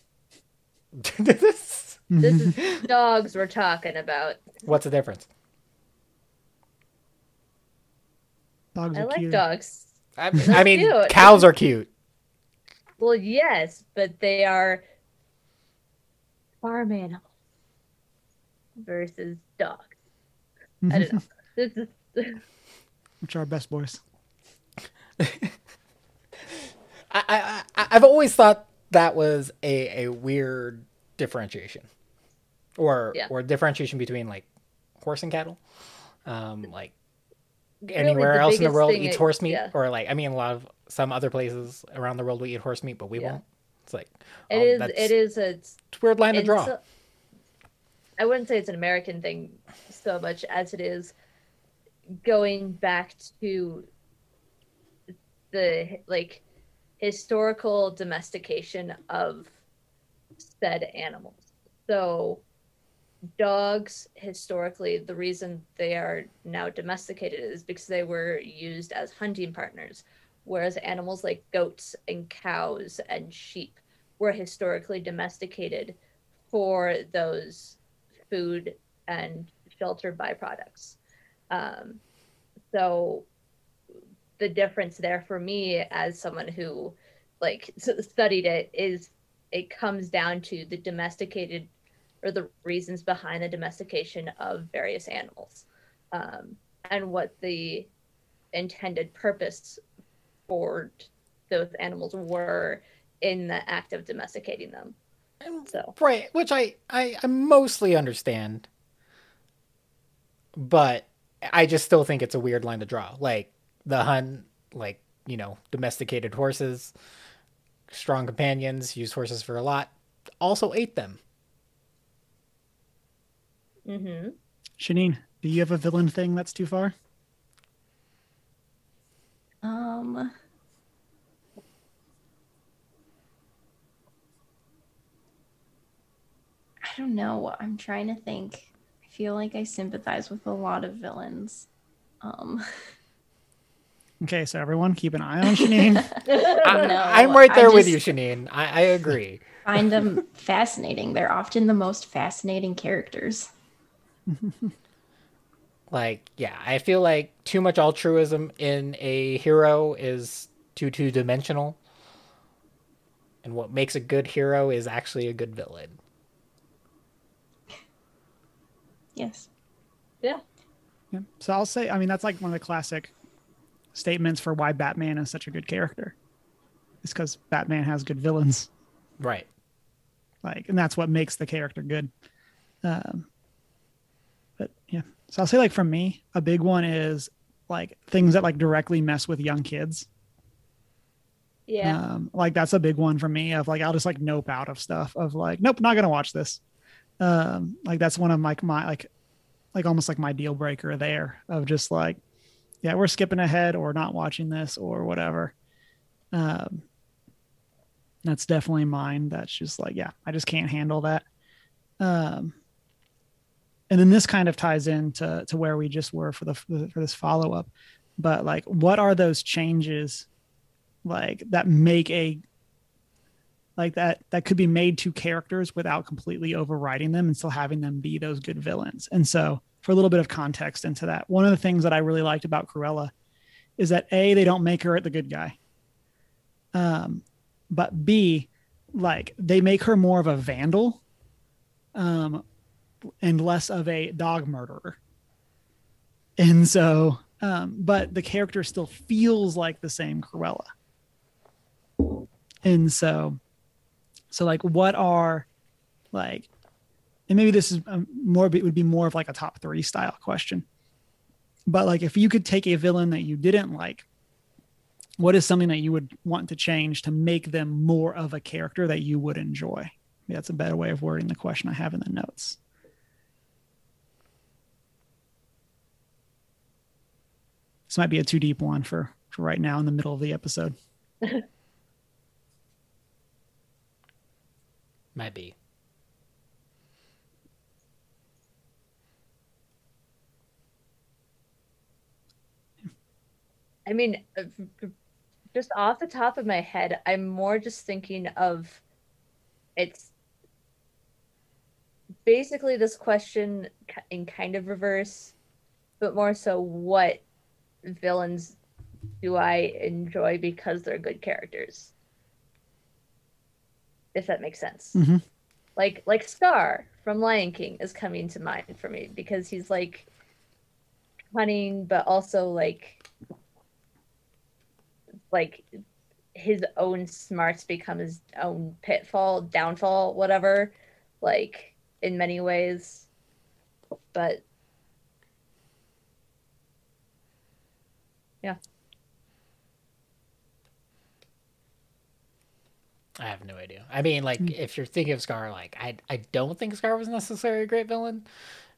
[laughs] this is dogs we're talking about. what's the difference? Dogs I are like cute. dogs. I, [laughs] I mean, cute. cows are cute. Well, yes, but they are farm animals versus dogs. I don't know. [laughs] This is [laughs] Which are our best boys. I, I, I I've always thought that was a, a weird differentiation, or Yeah. or differentiation between like horse and cattle. Um, like Really, anywhere the else in the world eats is- horse meat, yeah. or like I mean, a lot of some other places around the world we eat horse meat, but we Yeah. won't. It's like it um, is it is a. Weird line to draw. I wouldn't say it's an American thing so much as it is going back to the like historical domestication of said animals. So dogs historically the reason they are now domesticated is because they were used as hunting partners whereas animals like goats and cows and sheep were historically domesticated for those food and shelter byproducts. Um, so the difference there for me as someone who like studied it is it comes down to the domesticated or the reasons behind the domestication of various animals um, and what the intended purpose for those animals were in the act of domesticating them so Right, which I, I I mostly understand, but I just still think it's a weird line to draw. Like the Hun, like you know, domesticated horses, strong companions, used horses for a lot, also ate them. Hmm Shanine, do you have a villain thing that's too far? Um. I don't know. I'm trying to think. I feel like I sympathize with a lot of villains. Um, [laughs] Okay, so everyone keep an eye on Shanine. [laughs] I, No, I'm right I there with just- you, Shanine. I, I agree. find them fascinating. They're often the most fascinating characters. [laughs] Like, yeah, I feel like too much altruism in a hero is too two dimensional. And what makes a good hero is actually a good villain. Yes. yeah Yeah. So I'll say, I mean, that's like one of the classic statements for why Batman is such a good character. It's because Batman has good villains, Right. like, and that's what makes the character good. Um, but yeah, so I'll say, like, for me, a big one is like things that like directly mess with young kids. yeah Um, like that's a big one for me. Of like, I'll just like nope out of stuff. Of like, nope, not gonna watch this. Um, like that's one of like my like, like almost like my deal breaker there. Of just like, yeah, we're skipping ahead or not watching this or whatever. Um, that's definitely mine. That's just like, yeah, I just can't handle that. Um, and then this kind of ties into to where we just were for the for this follow up. But like, what are those changes? like that make a like that that could be made to characters without completely overriding them and still having them be those good villains. And so for a little bit of context into that, one of the things that I really liked about Cruella is that A, they don't make her the good guy. Um, but B, like they make her more of a vandal um and less of a dog murderer. And so um, but the character still feels like the same Cruella. And so, so like, what are like, and maybe this is um, more, it would be more of like a top three style question. But like, if you could take a villain that you didn't like, what is something that you would want to change to make them more of a character that you would enjoy? Maybe that's a better way of wording the question I have in the notes. This might be a too deep one for, for right now in the middle of the episode. [laughs] Might be. I mean, uh, just off the top of my head, I'm more just thinking of it's basically this question in kind of reverse, but more so what villains do I enjoy because they're good characters? If that makes sense. Mhm. Like like Scar from Lion King is coming to mind for me because he's like cunning, but also like like his own smarts become his own pitfall, downfall, whatever. Like in many ways, but yeah. I have no idea. I mean, like, Hmm. if you're thinking of Scar, like, I I don't think Scar was necessarily a great villain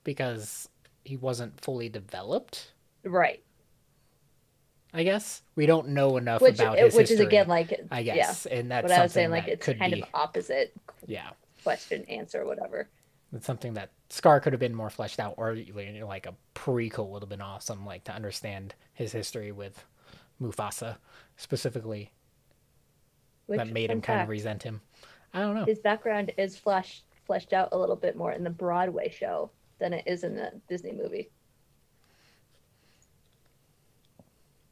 because he wasn't fully developed. Right. I guess we don't know enough Which about his which is again like I yeah. guess, and that's What I was saying, something like it's kind be, of opposite yeah, question, answer, whatever. it's something that Scar could have been more fleshed out, or you know, like a prequel would have been awesome, like to understand his history with Mufasa specifically Which, that made him fun kind of resent him. I don't know. his background is fleshed fleshed out a little bit more in the Broadway show than it is in the Disney movie.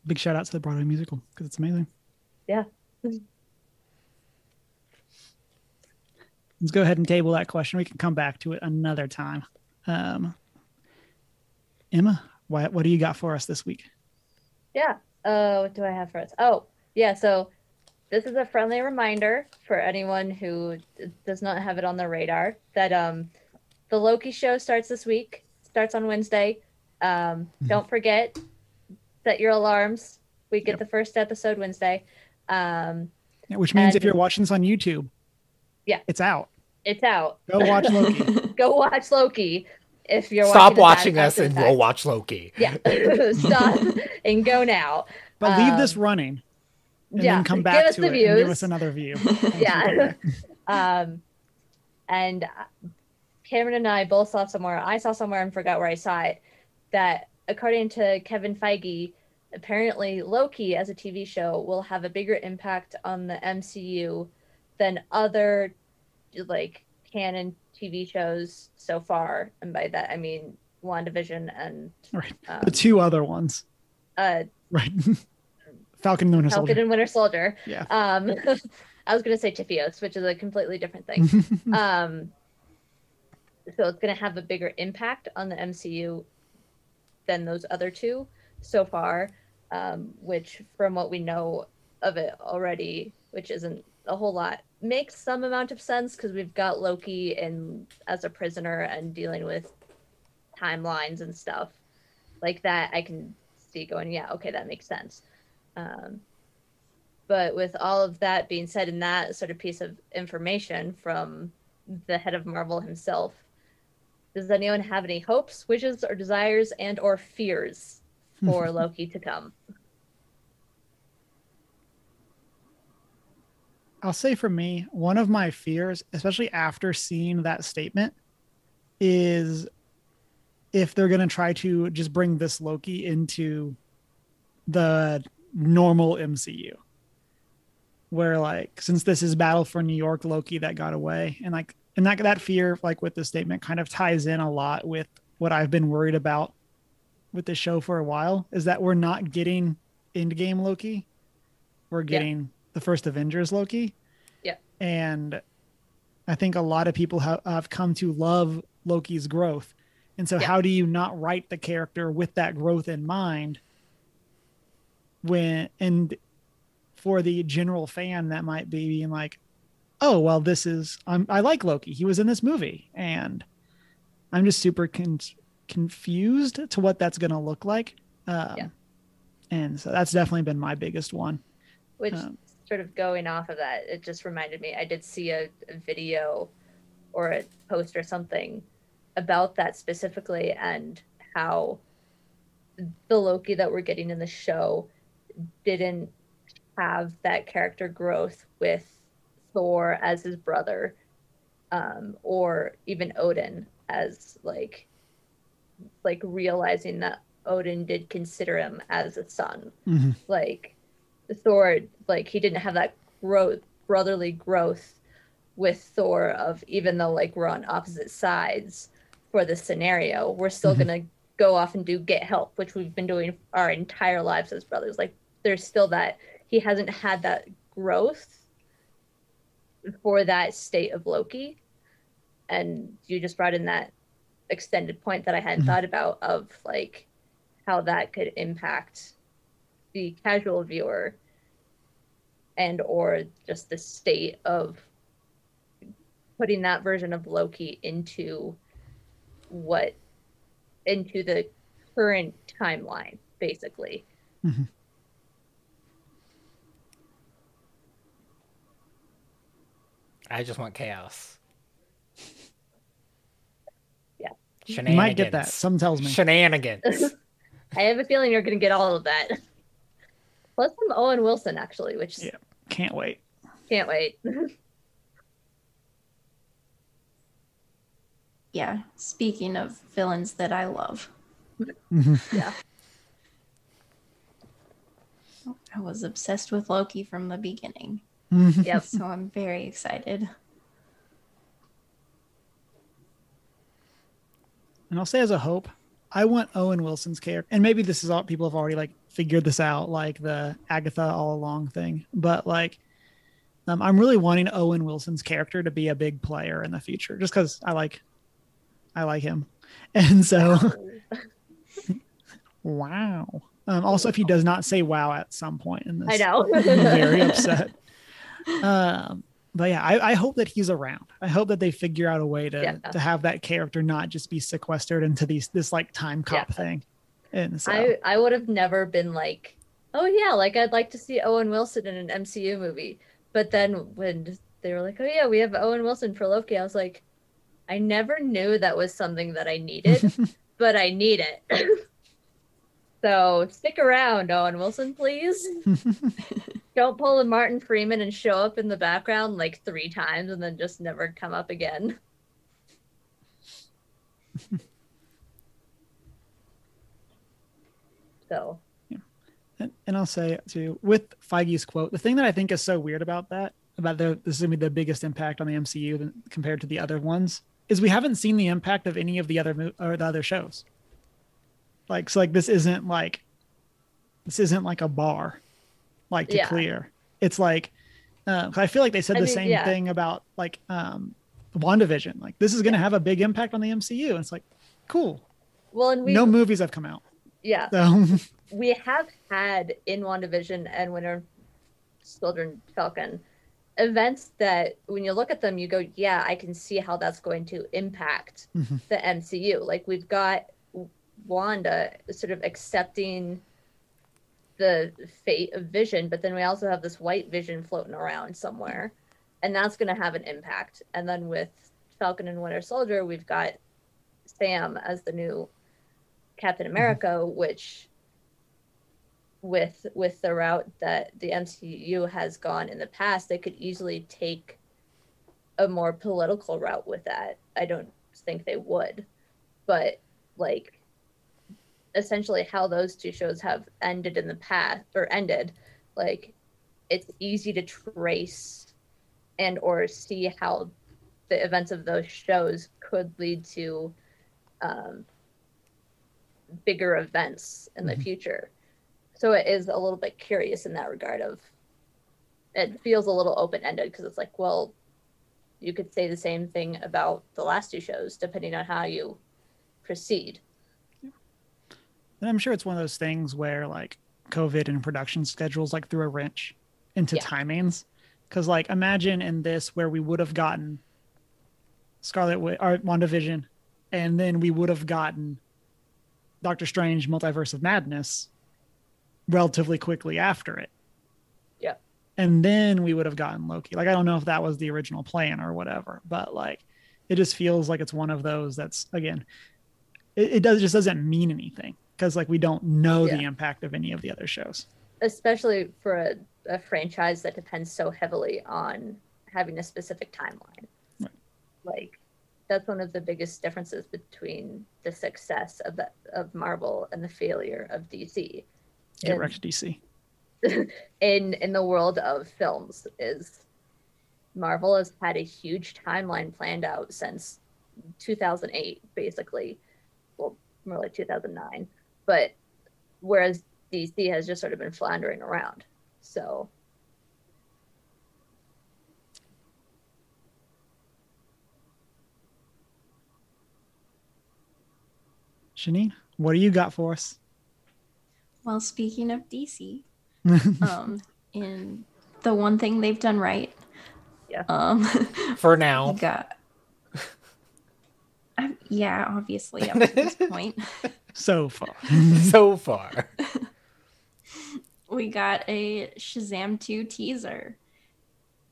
Big shout out to the Broadway musical because it's amazing. Yeah. [laughs] Let's go ahead and table that question. We can come back to it another time. Um, Emma, what, what do you got for us this week? Yeah. Uh, what do I have for us? Oh, yeah. So this is a friendly reminder for anyone who does not have it on their radar that um, the Loki show starts this week. Starts on Wednesday. Um, don't forget set your alarms. We get Yep. the first episode Wednesday. Um, Yeah, Which means if you're watching this on YouTube, Yeah. it's out. it's out. Go watch Loki. [laughs] Go watch Loki. If you're Stop watching, watching us and the go watch Loki. Yeah, [laughs] [laughs] stop and go now. But leave this Um, running and yeah, then come give back us to the it and give us another view. yeah. um, and uh, Cameron and I both saw somewhere. I saw somewhere and forgot where I saw it. That according to Kevin Feige, apparently Loki as a TV show will have a bigger impact on the MCU than other like canon TV shows so far. And by that I mean WandaVision and Right. um, The two other ones. uh, Right. [laughs] Falcon and Winter Falcon Soldier. and Winter Soldier. Yeah. Um, [laughs] I was gonna say Tifios, which is a completely different thing. [laughs] um, so it's gonna have a bigger impact on the MCU than those other two so far. Um, which, from what we know of it already, which isn't a whole lot, makes some amount of sense because we've got Loki in as a prisoner and dealing with timelines and stuff like that. I can see going, yeah, okay, that makes sense. Um, but with all of that being said, and that sort of piece of information from the head of Marvel himself, does anyone have any hopes, wishes, or desires and or fears [laughs] for Loki to come? I'll say for me, one of my fears, especially after seeing that statement, is if they're going to try to just bring this Loki into the normal MCU. Where like since this is Battle for New York Loki that got away and like and that that fear like with the statement kind of ties in a lot with what I've been worried about with this show for a while is that we're not getting Endgame Loki. We're getting the first Avengers Loki. Yeah. And I think a lot of people have, have come to love Loki's growth. And so, Yeah. how do you not write the character with that growth in mind? When, and for the general fan that might be being like, oh, well, this is, I'm, I like Loki. He was in this movie. And I'm just super con- confused to what that's going to look like. Um, Yeah. And so that's definitely been my biggest one. Which Um, sort of going off of that, it just reminded me. I did see a, a video or a post or something about that specifically, and how the Loki that we're getting in the show didn't have that character growth with Thor as his brother, um, or even Odin as like like realizing that Odin did consider him as a son Mhm. like Thor, like he didn't have that growth, brotherly growth with Thor of even though like we're on opposite sides for this scenario, we're still Mhm. gonna go off and do get help, which we've been doing our entire lives as brothers. Like there's still that he hasn't had that growth for that state of Loki. And you just brought in that extended point that I hadn't Mhm. thought about of like how that could impact the casual viewer and or just the state of putting that version of Loki into what into the current timeline basically Mhm. I just want chaos. [laughs] Yeah. You might get that. Some tells me. Shenanigans. [laughs] i have a feeling you're going to get all of that plus some owen wilson actually which Yeah. Can't wait. can't wait [laughs] Yeah. Speaking of villains that I love, [laughs] yeah oh, I was obsessed with Loki from the beginning. [laughs] Yep So I'm very excited. And I'll say as a hope, I want Owen Wilson's character, and maybe this is all people have already like figured this out, like the Agatha all along thing. But like, um, I'm really wanting Owen Wilson's character to be a big player in the future, just because I like, I like him, [laughs] and so [laughs] wow. Um, also, if he does not say "wow" at some point in this, i know [laughs] I'm very upset. Um, but yeah, I, I hope that he's around. I hope that they figure out a way to Yeah. to have that character not just be sequestered into these this like time cop Yeah. thing. And so I I would have never been like, oh yeah, like I'd like to see Owen Wilson in an MCU movie. But then when they were like, oh yeah, we have Owen Wilson for Loki, I was like, I never knew that was something that I needed, [laughs] but I need it. [laughs] so stick around, Owen Wilson, please. [laughs] Don't pull a Martin Freeman and show up in the background like three times and then just never come up again. So Yeah. and, and I'll say too with Feige's quote, the thing that I think is so weird about that, about the this is gonna be the biggest impact on the MCU than, compared to the other ones, is we haven't seen the impact of any of the other mo- or the other shows. Like so, like this isn't like this isn't like a bar, like to Yeah. clear. It's like uh, I feel like they said I the mean, same yeah. thing about like um, WandaVision. Like this is gonna have a big impact on the MCU. And it's like cool. well and we no movies have come out, yeah. so [laughs] we have had in WandaVision and Winter Soldier Falcon events that when you look at them, you go, yeah, I can see how that's going to impact Mhm. the MCU. Like we've got Wanda sort of accepting the fate of Vision, but then we also have this white Vision floating around somewhere, and that's going to have an impact. And then with Falcon and Winter Soldier, we've got Sam as the new Captain America, which with with the route that the MCU has gone in the past, they could easily take a more political route with that. I don't think they would. But like essentially how those two shows have ended in the past or ended, like it's easy to trace and or see how the events of those shows could lead to um, bigger events in the Mhm. future. So it is a little bit curious in that regard of it feels a little open ended because it's like, well, you could say the same thing about the last two shows depending on how you proceed. And I'm sure it's one of those things where like COVID and production schedules like threw a wrench into Yeah. timings. Cause like imagine in this where we would have gotten Scarlet Witch or WandaVision, and then we would have gotten Doctor Strange Multiverse of Madness relatively quickly after it. Yeah. And then we would have gotten Loki. Like I don't know if that was the original plan or whatever, but like it just feels like it's one of those that's again it, it does just doesn't mean anything because like we don't know the impact of any of the other shows. especially for a, a franchise that depends so heavily on having a specific timeline. Right. Like that's one of the biggest differences between the success of the, of Marvel and the failure of DC. Get wrecked, DC. [laughs] in in the world of films is Marvel has had a huge timeline planned out since 2008 basically well more like 2009 but whereas DC has just sort of been floundering around so Shanine, what do you got for us? Well, speaking of DC, [laughs] um, in the one thing they've done right, Yeah. um, [laughs] For now, [laughs] got. Um, yeah, obviously up to this point, so far. so far. we got a Shazam 2 teaser,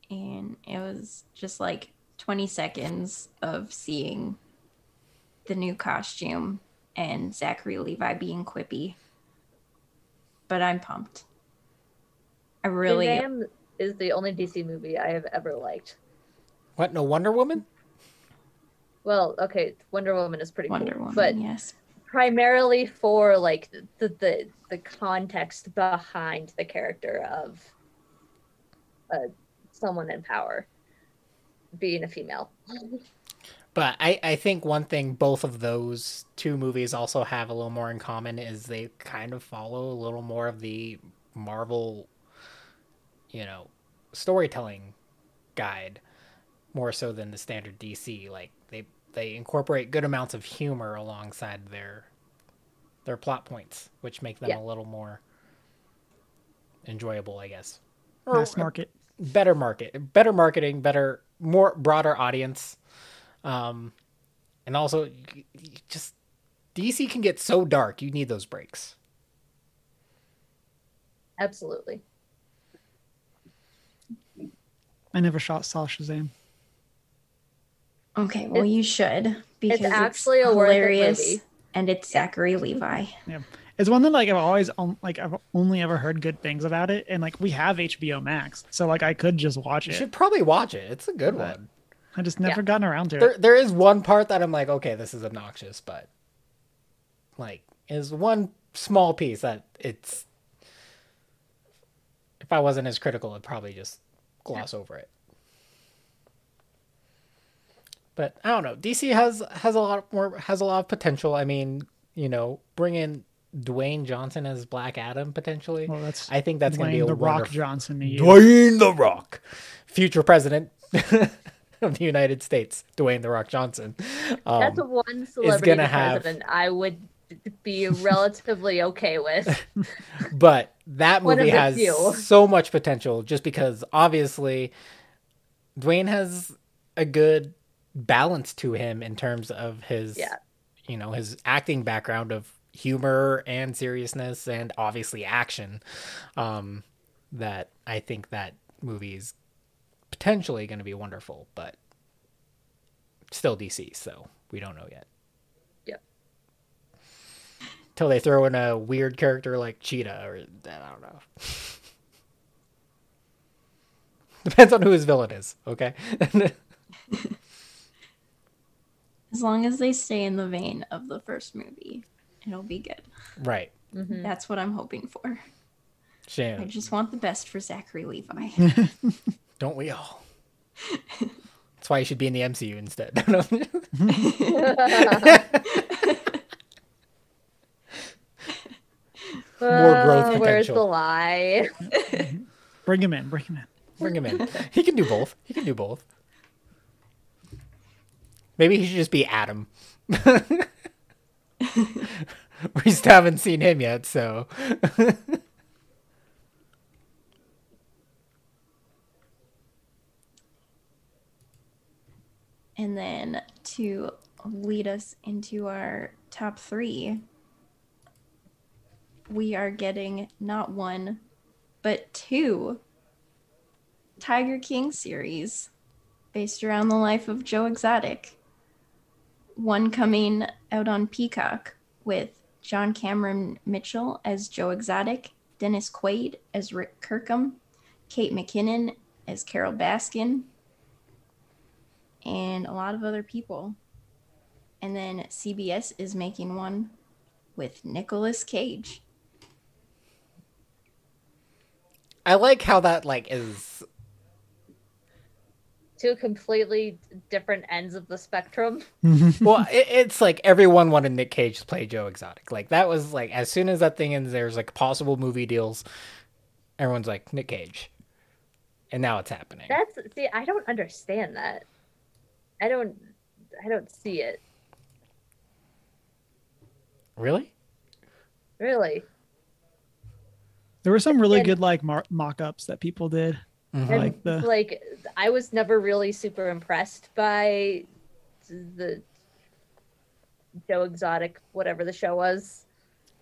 and it was just like 20 seconds of seeing the new costume and Zachary Levi being quippy. But I'm pumped. I really. Shazam is the only DC movie I have ever liked. What? No Wonder Woman? Well, okay, Wonder Woman is pretty Wonder cool, Woman, but yes. primarily for like the the the context behind the character of uh, someone in power being a female. [laughs] But I, I think one thing both of those two movies also have a little more in common is they kind of follow a little more of the Marvel, you know, storytelling guide more so than the standard DC. Like they they incorporate good amounts of humor alongside their their plot points, which make them Yeah. a little more enjoyable, I guess. Mass market. better market, better marketing, better more broader audience, um, and also y- y- just DC can get so dark. You need those breaks. Absolutely. I never shot saw Shazam. Okay, well, It's- you should because it's actually a hilarious and it's Zachary Levi. Yeah. It's one that like I've always like I've only ever heard good things about it, and like we have HBO Max, so like I could just watch You it. You should probably watch it. It's a good But- one. I just never Yeah. gotten around to There, it. there is one part that I'm like, okay, this is obnoxious, but like, is one small piece that it's. If I wasn't as critical, I'd probably just gloss over it. But I don't know. DC has has a lot more has a lot of potential. I mean, you know, bring in Dwayne Johnson as Black Adam potentially. Well, that's I think that's going to be a the Rock Johnson to you. Dwayne the Rock, future president [laughs] of the United States, Dwayne the Rock Johnson. Um, That's one celebrity gonna have- president I would be relatively okay with. [laughs] but that movie has few. so much potential just because obviously Dwayne has a good balance to him in terms of his Yeah. you know his acting background of humor and seriousness and obviously action um that I think that movie is potentially going to be wonderful but still DC so we don't know yet Yep. till they throw in a weird character like Cheetah or I don't know. [laughs] Depends on who his villain is. Okay. [laughs] As long as they stay in the vein of the first movie, it'll be good. right. Mhm. That's what I'm hoping for. I just want the best for Zachary Levi. [laughs] don't we all? That's why you should be in the MCU instead. [laughs] More growth Uh, Where's the lie? [laughs] Bring him in. Bring him in. Bring him in. He can do both. He can do both. Maybe he should just be Adam. [laughs] we still haven't seen him yet, so And then to lead us into our top three, we are getting not one, but two Tiger King series based around the life of Joe Exotic. One coming out on Peacock with John Cameron Mitchell as Joe Exotic, Dennis Quaid as Rick Kirkham, Kate McKinnon as Carole Baskin, and a lot of other people. And then CBS is making one with Nicolas Cage. I like how that like is Two completely different ends of the spectrum. [laughs] well, it, it's like everyone wanted Nick Cage to play Joe Exotic. Like that was like as soon as that thing ends, there's like possible movie deals. Everyone's like Nick Cage, and now it's happening. That's see, I don't understand that. I don't I don't see it. Really? Really. There were some really And- good like mar- mock-ups that people did. Mhm. Like the- like I was never really super impressed by the Joe Exotic, whatever the show was.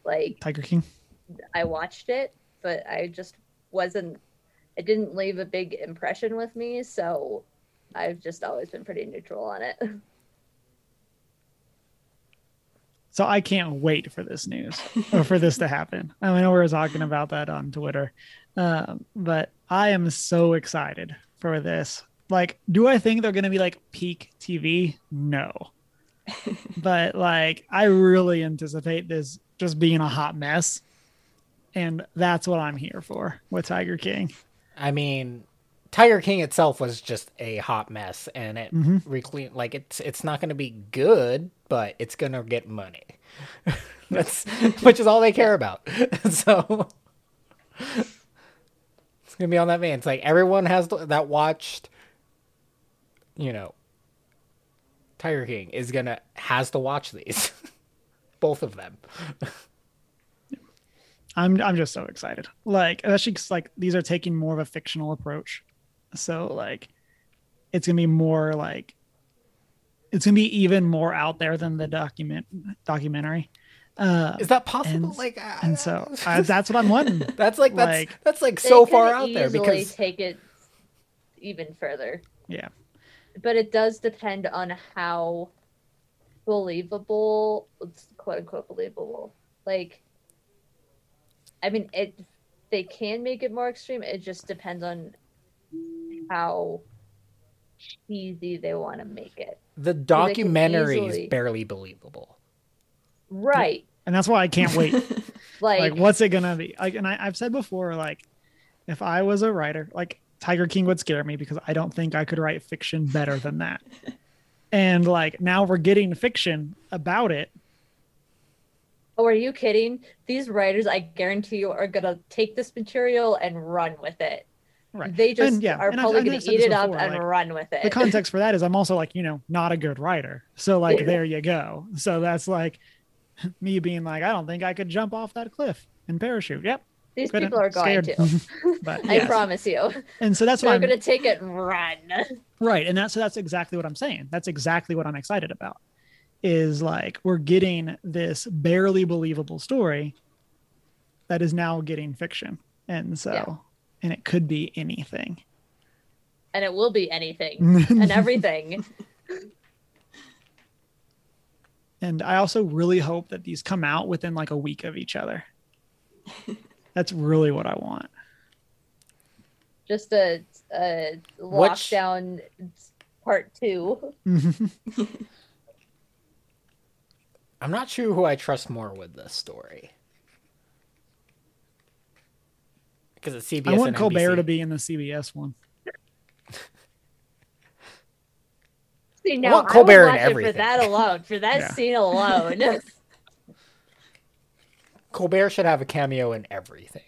Like Tiger King. I watched it, but I just wasn't. It didn't leave a big impression with me, so I've just always been pretty neutral on it. [laughs] So I can't wait for this news or for this to happen. I know we were talking about that on Twitter, um, but I am so excited for this. Like, do I think they're going to be like peak TV? No, [laughs] but like I really anticipate this just being a hot mess, and that's what I'm here for with Tiger King. I mean, Tiger King itself was just a hot mess, and it Mhm. reclaim like it's it's not going to be good, but it's going to get money. [laughs] That's [laughs] which is all they care about. [laughs] so it's going to be on that vein. It's like everyone has to, that watched, you know, Tiger King is gonna has to watch these, both of them. I'm I'm just so excited. Like especially 'cause, like these are taking more of a fictional approach. So like it's gonna be more like it's gonna be even more out there than the document documentary. Uh, Is that possible? And- like, uh, and so I, that's what I'm wanting. [laughs] that's like that's like- that's like so far out there easily because take it even further. Yeah. but it does depend on how believable it's quote unquote believable like i mean it they can make it more extreme it just depends on how cheesy they want to make it the they can documentary easily- is barely believable. right And that's why I can't wait. [laughs] like, like what's it gonna be? Like and I, I've said before, like if I was a writer, like Tiger King would scare me because I don't think I could write fiction better than that. [laughs] and like now we're getting fiction about it. oh are you kidding these writers i guarantee you are gonna take this material and run with it Right. they just And, yeah, are and probably gonna eat this it up and like, run with it the [laughs] context for that is I'm also like, you know, not a good writer. So like there you go. So that's like [laughs] me being like, I don't think I could jump off that cliff and parachute. Yep. these couldn't. people are going Scared. to [laughs] but I yes. promise you. And so that's They're why I'm going to take it and run. right. And that's so that's exactly what I'm saying. That's exactly what I'm excited about. Is like we're getting this barely believable story that is now getting fiction. And so Yeah. And it could be anything. And it will be anything [laughs] and everything. And I also really hope that these come out within like a week of each other. [laughs] That's really what I want. Just a, a Which- lockdown part two. [laughs] I'm not sure who I trust more with this story. Because it's CBS. I want and Colbert NBC. to be in the CBS one. See, I now want I, Colbert would in watch it for that alone, for that Yeah. scene alone. [laughs] Colbert should have a cameo in everything.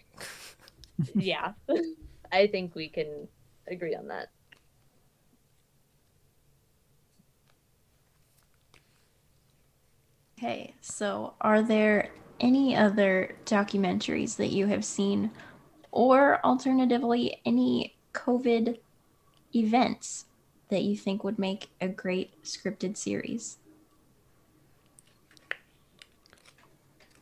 [laughs] yeah. I think we can agree on that. Okay, so are there any other documentaries that you have seen, or alternatively, any COVID events that you think would make a great scripted series?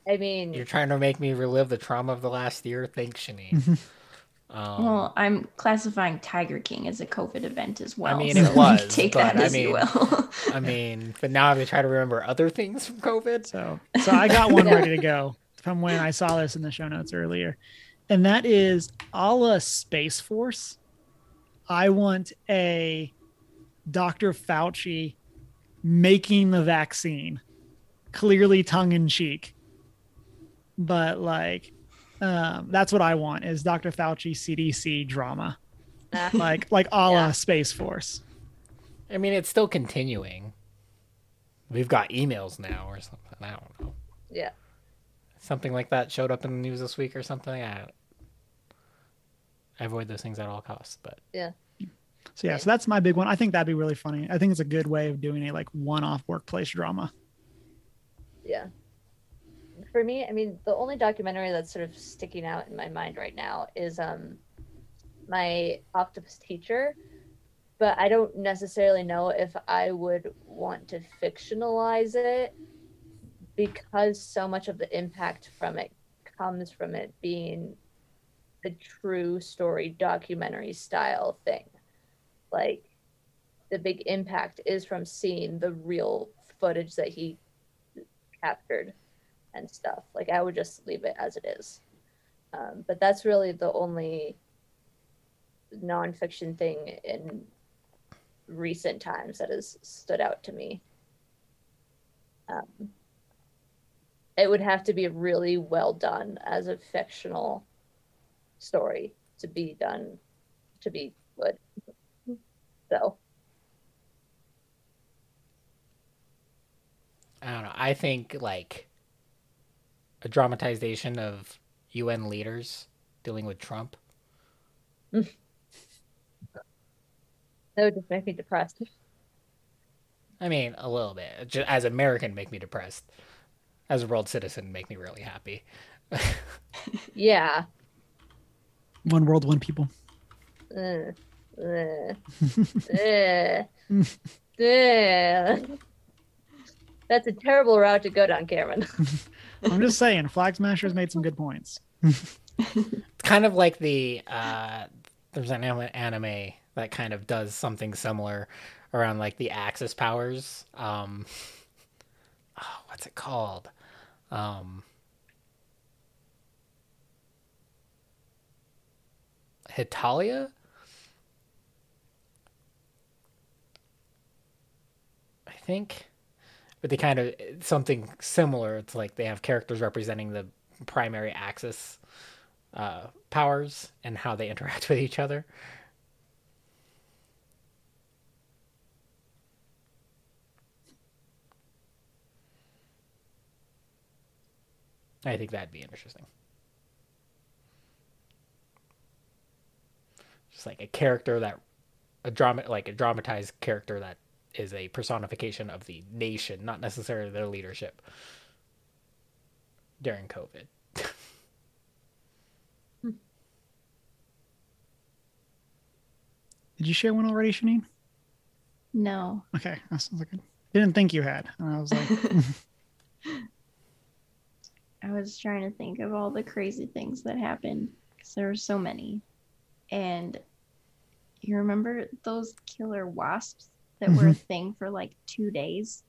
I mean, You're trying to make me relive the trauma of the last year. Thanks, Shani. [laughs] um, Well, I'm classifying Tiger King as a COVID event as well. I mean, so it [laughs] was, take but that I as you mean- will. I mean, but now I have to try to remember other things from COVID. So, so I got one [laughs] ready to go from when I saw this in the show notes earlier, and that is a la Space Force. I want a Dr. Fauci making the vaccine, clearly tongue in cheek, but like um, that's what I want is Dr. Fauci CDC drama, ah, like like a la Yeah. Space Force. I mean, it's still continuing. We've got emails now or something. I don't know. yeah. Something like that showed up in the news this week or something. I, I avoid those things at all costs. But yeah. So yeah, so that's my big one. I think that'd be really funny. I think it's a good way of doing a like one-off workplace drama. Yeah. for me, I mean, the only documentary that's sort of sticking out in my mind right now is um my octopus teacher, but I don't necessarily know if I would want to fictionalize it because so much of the impact from it comes from it being a true story documentary style thing. Like the big impact is from seeing the real footage that he captured and stuff. Like I would just leave it as it is. Um, but that's really the only nonfiction thing in recent times that has stood out to me. Um, it would have to be really well done as a fictional story to be done to be good. So I don't know. I think like a dramatization of UN leaders dealing with Trump. [laughs] that would just make me depressed. I mean, a little bit. Just as American, make me depressed. As a world citizen, make me really happy. [laughs] Yeah. One world, one people. Uh, uh, uh. That's a terrible route to go down, Cameron. [laughs] I'm just saying, Flag Smashers made some good points. It's [laughs] kind of like the uh, there's an anime- anime that kind of does something similar around like the Axis powers. Um, oh, what's it called? Um, Hetalia. I think, but they kind of something similar. It's like they have characters representing the primary axis uh, powers and how they [laughs] interact with each other. I think that'd be interesting. Just like a character that a drama like a dramatized character that is a personification of the nation, not necessarily their leadership during COVID. [laughs] Did you share one already, Shanine? No. Okay, that sounds like I didn't think you had. And I was like, [laughs] I was trying to think of all the crazy things that happened because there were so many. And you remember those killer wasps that were a thing for like two days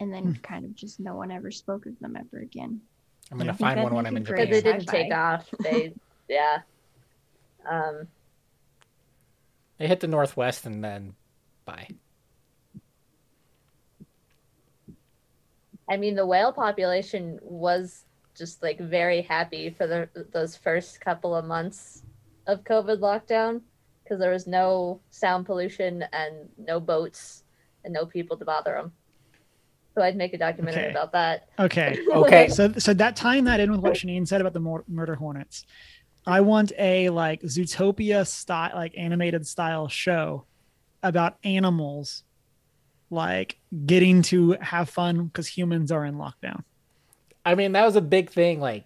and then kind of just no one ever spoke of them ever again. I'm gonna find one when I'm in a Japan. Because they didn't sci-fi. take off. They, [laughs] yeah. Um, They hit the northwest and then bye. I mean, the whale population was just like very happy for the those first couple of months of COVID lockdown because there was no sound pollution and no boats and no people to bother them. So I'd make a documentary Okay. about that. okay, [laughs] Okay. so so that tying that in with what Shanine said about the mor- murder hornets, I want a like Zootopia style, like animated style show about animals, like getting to have fun because humans are in lockdown. I mean, that was a big thing, like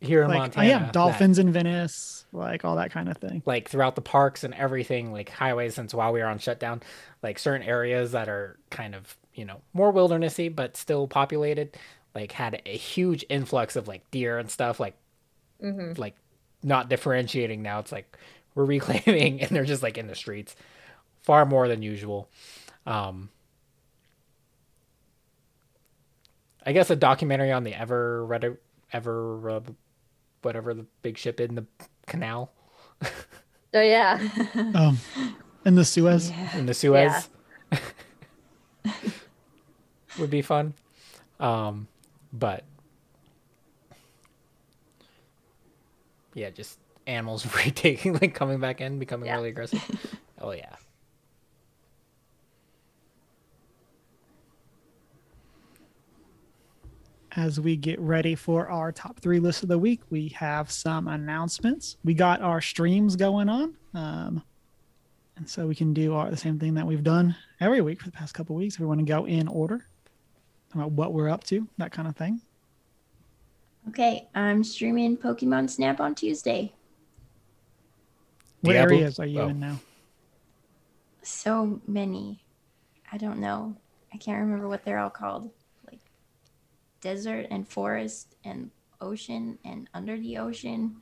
here in Like, oh Montana. yeah, that- dolphins in Venice, like all that kind of thing. like throughout the parks and everything, like highways. Since while we were on shutdown, like certain areas that are kind of you know more wildernessy but still populated, like had a huge influx of like deer and stuff. Like hmm like not differentiating now. It's like we're [laughs] reclaiming, and they're just like in the streets, far more than usual. Um, I guess a documentary on the ever Reddit, ever uh, whatever the big ship in the canal [laughs] oh yeah, Um, in the Suez. Yeah. in the Suez [laughs] would be fun. Um, but yeah, just animals [laughs] retaking, like coming back in, becoming Yeah. really aggressive. oh yeah. As we get ready for our top three list of the week, we have some announcements. We got our streams going on. Um, and so we can do our, the same thing that we've done every week for the past couple weeks. If We want to go in order about what we're up to, that kind of thing. Okay, I'm streaming Pokemon Snap on Tuesday. What Diablo- areas are you oh. in now? So many. I don't know. I can't remember what they're all called. Like desert and forest and ocean and under the ocean.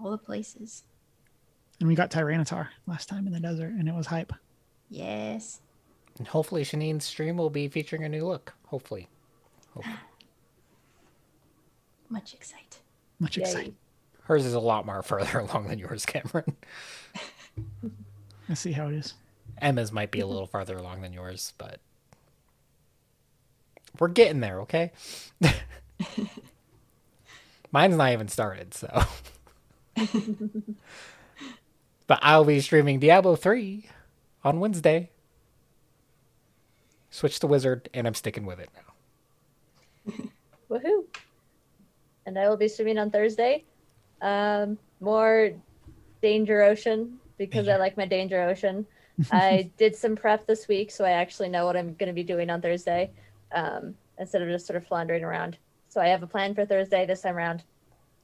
All the places. And we got Tyranitar last time in the desert, and it was hype. Yes. And hopefully Shanine's stream will be featuring a new look. Hopefully. Hopefully. [sighs] Much excite. Much Yay. excited. Hers is a lot more [laughs] further along than yours, Cameron. [laughs] Let's see how it is. Emma's might be a little farther along than yours, but we're getting there, okay? [laughs] Mine's not even started, so. [laughs] but I'll be streaming Diablo 3 on Wednesday. Switch to Wizard, and I'm sticking with it now. [laughs] Woohoo! And I will be streaming on Thursday. Um, more Danger Ocean because I like my Danger Ocean. I did some prep this week, so I actually know what I'm going to be doing on Thursday um, instead of just sort of floundering around. So I have a plan for Thursday this time around.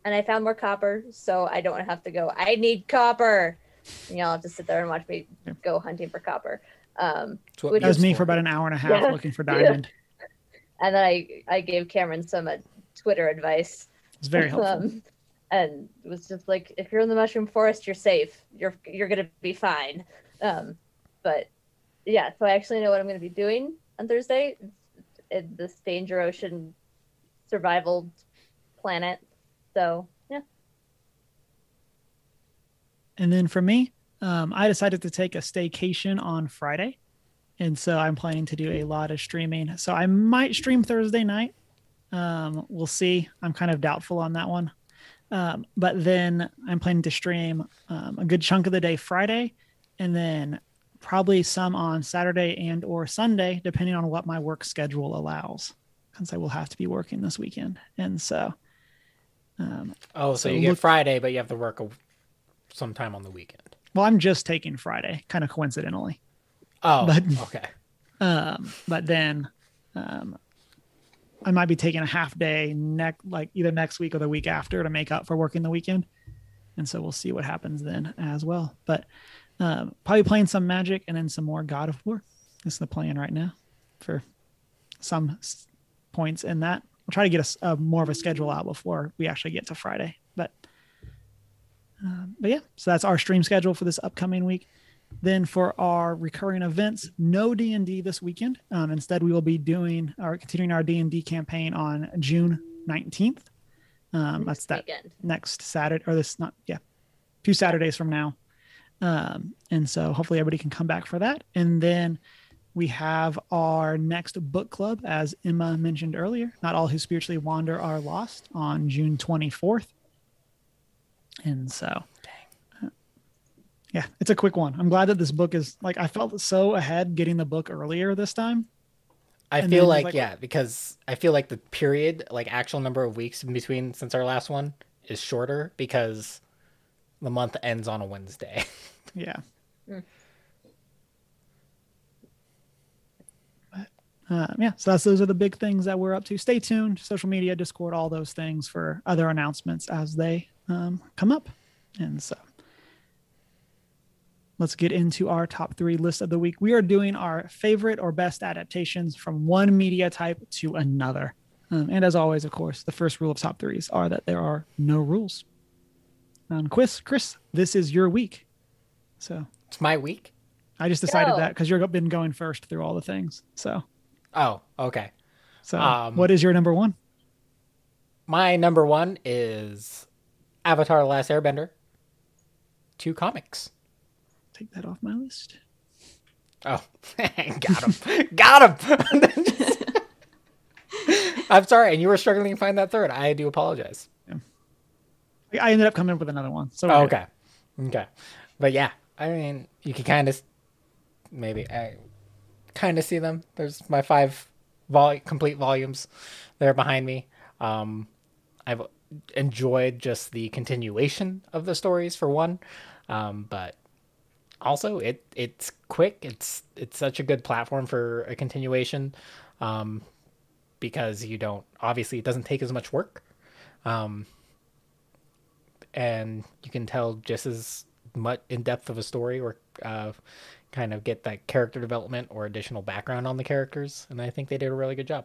And I found more copper, so I don't have to go, I need copper. And y'all have to sit there and watch me Yeah. go hunting for copper. Um, It's what Which That was Mew's me for about an hour and a half Yeah. looking for [laughs] diamond. and then I, I gave Cameron some uh, Twitter advice. It's very helpful. Um, and it was just like, if you're in the mushroom forest, you're safe. You're you're gonna be fine. Um, but yeah, so I actually know what I'm gonna be doing on Thursday. In this Danger Ocean survival planet. So yeah, And then for me, um, I decided to take a staycation on Friday. And so I'm planning to do a lot of streaming. So I might stream Thursday night. Um, we'll see. I'm kind of doubtful on that one. Um, but then I'm planning to stream um, a good chunk of the day Friday and then probably some on Saturday and or Sunday, depending on what my work schedule allows. Because I will have to be working this weekend. And so um, Oh, so, So you get Friday, but you have to work a, sometime on the weekend. well, I'm just taking Friday, kind of coincidentally. Oh, But- okay. Um, but then um, I might be taking a half day next, like either next week or the week after to make up for working the weekend. And so we'll see what happens then as well. But um, probably playing some Magic and then some more God of War. This is the plan right now for some points in that. We'll try to get a more of a schedule out before we actually get to Friday. But um, but yeah, so that's our stream schedule for this upcoming week. Then for our recurring events, no D and D this weekend. Um, instead, we will be doing our continuing our D and D campaign on June nineteenth. Um, that's that weekend. next Saturday or this not yeah, two Saturdays from now. Um, and so hopefully everybody can come back for that. And then we have our next book club, as Emma mentioned earlier. Not all who spiritually wander are lost on June twenty fourth. And so yeah, it's a quick one. I'm glad that this book is like I felt so ahead getting the book earlier this time. I And feel like, like- yeah, because I feel like the period, like actual number of weeks in between since our last one, is shorter because the month ends on a Wednesday. [laughs] Yeah. Mm. Uh, yeah, so that's those are the big things that we're up to. Stay tuned, social media, Discord, all those things for other announcements as they um, come up. And so let's get into our top three list of the week. We are doing our favorite or best adaptations from one media type to another. Um, and as always, of course, the first rule of top threes are that there are no rules. And Chris, Chris, this is your week. So it's my week. I just decided that because you've been going first through all the things. So, Oh, okay. so Um, what is your number one? My number one is Avatar: The Last Airbender. To comics. Take that off my list. Oh, [laughs] got him, got him. [laughs] I'm sorry, and you were struggling to find that third. I do apologize. I ended up coming up with another one. So Oh, good. okay, okay, but yeah, I mean, you can kind of maybe I kind of see them. There's my five vol- complete volumes there behind me. Um, I've enjoyed just the continuation of the stories for one, um, but also it it's quick. It's it's such a good platform for a continuation. Um, because you don't obviously it doesn't take as much work. Um, and you can tell just as much in depth of a story or uh, kind of get that character development or additional background on the characters. And I think they did a really good job.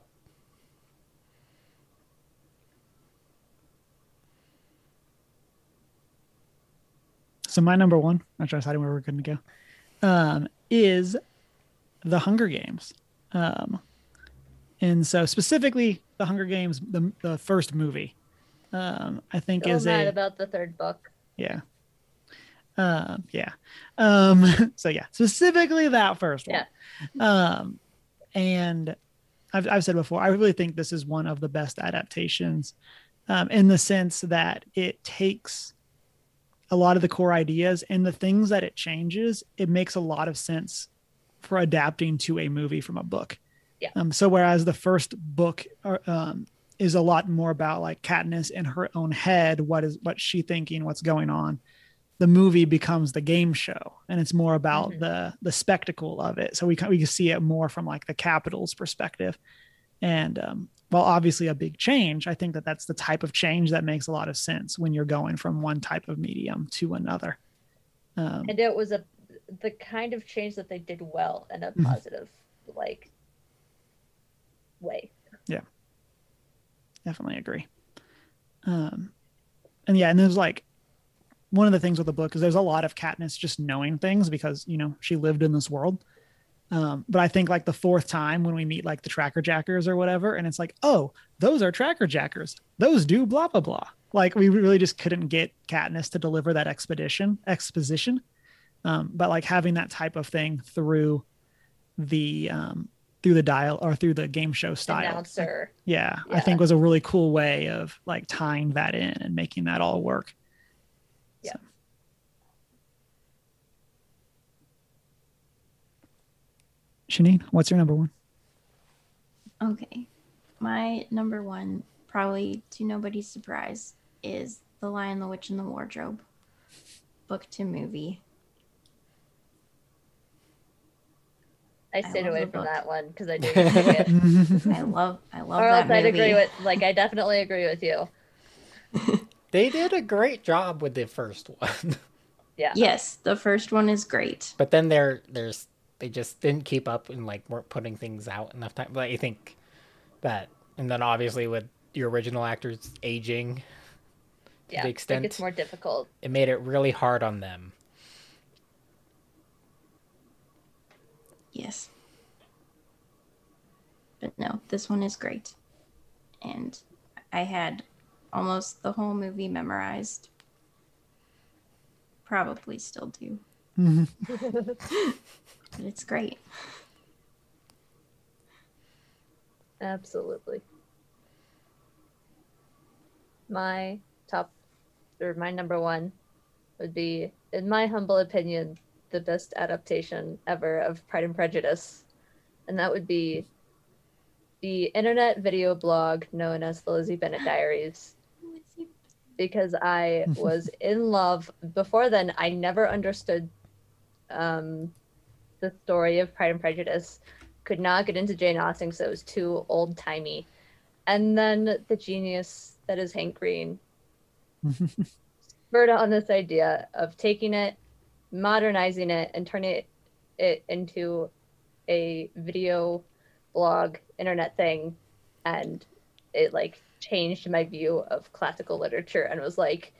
So my number one, to decide where we're going to go, um, is the Hunger Games. Um, and so specifically the Hunger Games, the, the first movie, um, I think is mad a, about the third book. yeah. Um, yeah. Um, [laughs] so yeah, specifically that first one. Um, and I've, I've said before, I really think this is one of the best adaptations um, in the sense that it takes a lot of the core ideas and the things that it changes, it makes a lot of sense for adapting to a movie from a book. Yeah. Um, so whereas the first book um, is a lot more about like Katniss in her own head, what is what's she thinking, what's going on. The movie becomes the game show, and it's more about Mhm. the the spectacle of it. So we can we can see it more from like the Capitol's perspective. And um, while obviously a big change, I think that that's the type of change that makes a lot of sense when you're going from one type of medium to another. Um, And it was a the kind of change that they did well in a Mhm. positive like way. Definitely agree. Um, and yeah, and there's like one of the things with the book is there's a lot of Katniss just knowing things because you know she lived in this world. Um, but I think like the fourth time when we meet like the tracker jackers or whatever, and it's like, oh, those are tracker jackers. Those do blah blah blah. Like we really just couldn't get Katniss to deliver that expedition exposition. Um, but like having that type of thing through the um, through the dial or through the game show style, Announcer. yeah, I think was a really cool way of like tying that in and making that all work. Yeah. So. Shanine, what's your number one? Okay. My number one, probably to nobody's surprise, is The Lion, the Witch, and the Wardrobe. Book to movie. I I stayed love away from book. that one because I [laughs] didn't it. [laughs] I love I love or else I'd agree with like I [laughs] definitely agree with you. They did a great job with the first one. Yeah. Yes, the first one is great. but then there there's they just didn't keep up and like weren't putting things out enough time but i think that and then obviously with your original actors aging Yeah. the It extent- gets more difficult. it made it really hard on them Yes. But no, this one is great. And I had almost the whole movie memorized. Probably still do, [laughs] but it's great. Absolutely. My top or my number one would be, in my humble opinion, the best adaptation ever of Pride and Prejudice. And that would be the internet video blog known as the Lizzie Bennet Diaries. Because I [laughs] was in love. Before then, I never understood um, the story of Pride and Prejudice could not get into Jane Austen because it was too old timey. And then the genius that is Hank Green [laughs] spurred on this idea of taking it, modernizing it, and turning it, it into a video blog internet thing. And it like changed my view of classical literature and was like,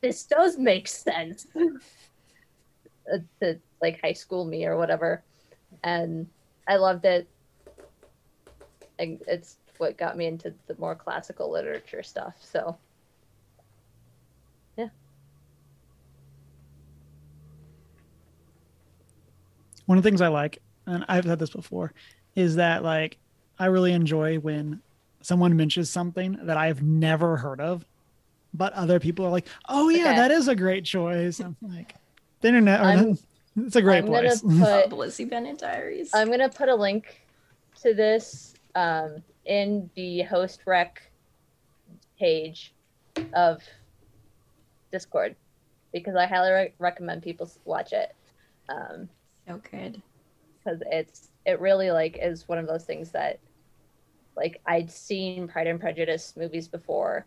this does make sense. [laughs] Uh, to like high school me or whatever. And I loved it. And it's what got me into the more classical literature stuff. So One of the things I like, and I've said this before, is that like I really enjoy when someone mentions something that I've never heard of, but other people are like, "Oh yeah, Okay. that is a great choice." I'm like, the internet, or I'm- the- it's a great I'm gonna place. put [laughs] Lizzie Bennet Diaries. I'm gonna put a link to this um, in the host rec page of Discord because I highly re- recommend people watch it because so good. Because it's it really like is one of those things that like I'd seen Pride and Prejudice movies before,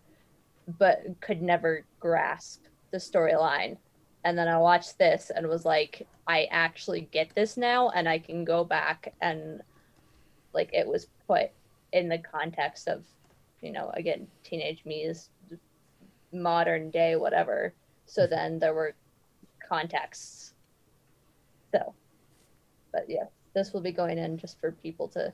but could never grasp the storyline. And then I watched this and was like, I actually get this now, and I can go back and like it was put in the context of, you know, again, teenage me is modern day, whatever. So mm-hmm. then there were contexts. So, but yeah, this will be going in just for people to.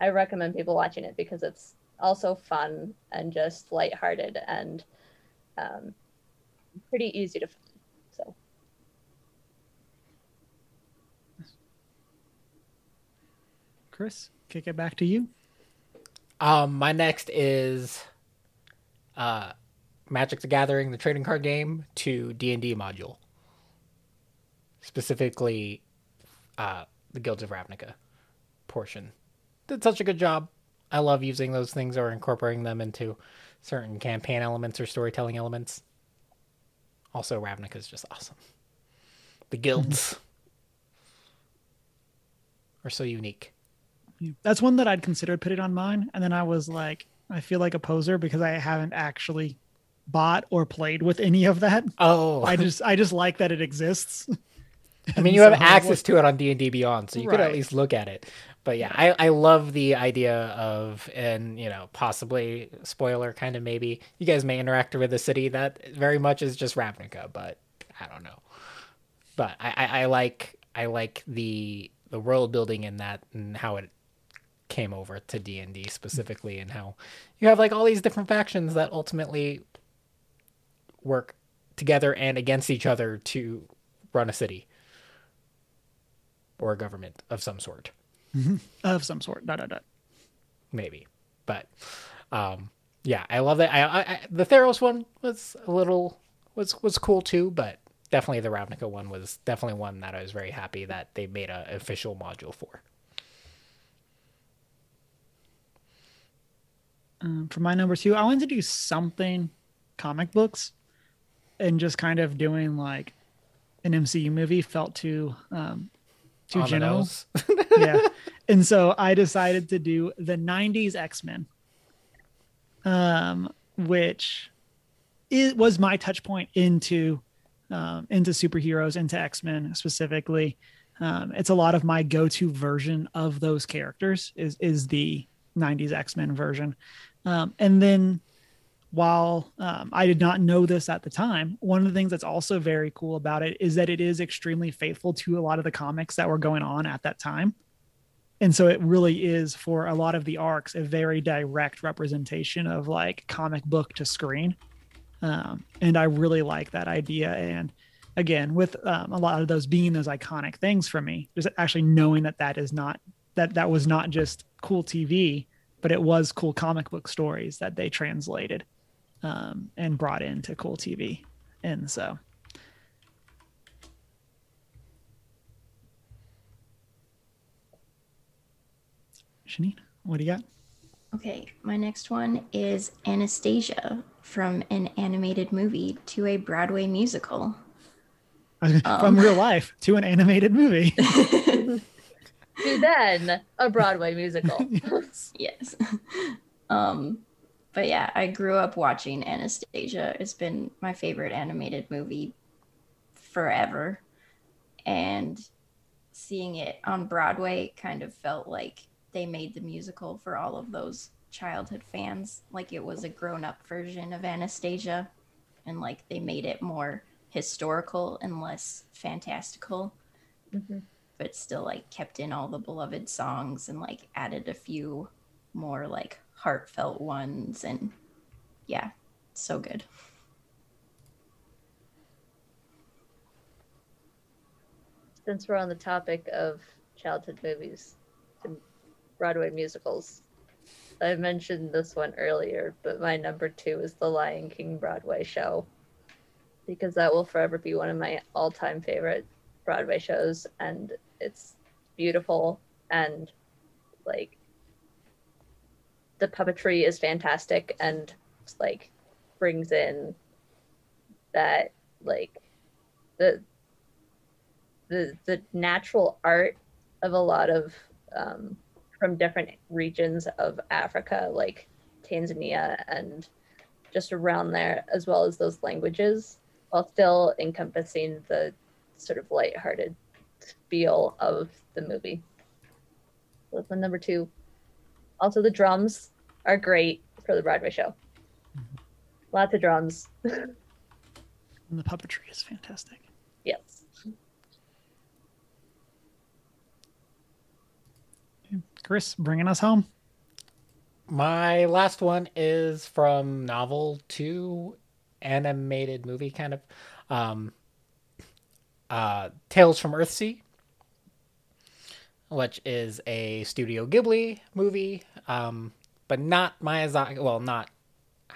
I recommend people watching it because it's also fun and just lighthearted and um, pretty easy to find. So. Chris, kick it back to you. Um, my next is uh, Magic the Gathering, the trading card game, to D and D module. Specifically, uh, the Guilds of Ravnica portion. Did such a good job. I love using those things or incorporating them into certain campaign elements or storytelling elements. Also, Ravnica is just awesome. The guilds [laughs] are so unique. That's one that I'd considered putting on mine, and then I was like, I feel like a poser because I haven't actually bought or played with any of that. Oh, I just I just like that it exists. [laughs] I mean, you [laughs] have access to it on D and D Beyond, so you could at least look at it. But yeah, I, I love the idea of, and you know, possibly spoiler, kind of maybe you guys may interact with a city that very much is just Ravnica, but I don't know. But I, I, I like I like the the world building in that and how it came over to D and D specifically, and how you have like all these different factions that ultimately work together and against each other to run a city or a government of some sort, of some sort. Dot dot dot. maybe. But um, yeah, I love that. I, I, I the Theros one was a little was was cool too, but definitely the Ravnica one was definitely one that I was very happy that they made an official module for. Um, for my number two, I wanted to do something comic books, and just kind of doing like an MCU movie felt too um, too the general. [laughs] yeah. [laughs] And so I decided to do the 90s X-Men. Um, which it was my touch point into um, into superheroes, into X-Men specifically. Um, it's a lot of my go-to version of those characters is is the 90s X-Men version. Um, and then while um, I did not know this at the time, one of the things that's also very cool about it is that it is extremely faithful to a lot of the comics that were going on at that time. And so it really is for a lot of the arcs a very direct representation of like comic book to screen. Um, and I really like that idea. And again, with um, a lot of those being those iconic things for me, just actually knowing that that is not that that was not just cool TV, but it was cool comic book stories that they translated um, and brought into cool TV. And so, Shanine, what do you got? Okay, my next one is Anastasia from an animated movie to a Broadway musical. [laughs] From real life to an animated movie. [laughs] to then a Broadway musical. [laughs] yes. um, but yeah, I grew up watching Anastasia. It's been my favorite animated movie forever. And seeing it on Broadway kind of felt like they made the musical for all of those childhood fans. Like it was a grown up version of Anastasia. And like they made it more historical and less fantastical mm-hmm. but still like kept in all the beloved songs and like added a few more like heartfelt ones and yeah so good Since we're on the topic of childhood movies and Broadway musicals, I mentioned this one earlier, but my number two is the Lion King Broadway show because that will forever be one of my all time favorite Broadway shows. And it's beautiful and like the puppetry is fantastic and like brings in that like the the the natural art of a lot of um, from different regions of Africa, like Tanzania and just around there, as well as those languages, while still encompassing the sort of lighthearted feel of the movie. That's my number two. Also, the drums are great for the Broadway show. Lots of drums. [laughs] And the puppetry is fantastic. yes. Chris, bringing us home. My last one is from novel to animated movie, kind of. Um, uh, Tales from Earthsea, which is a Studio Ghibli movie, um, but not Miyazaki. Well, not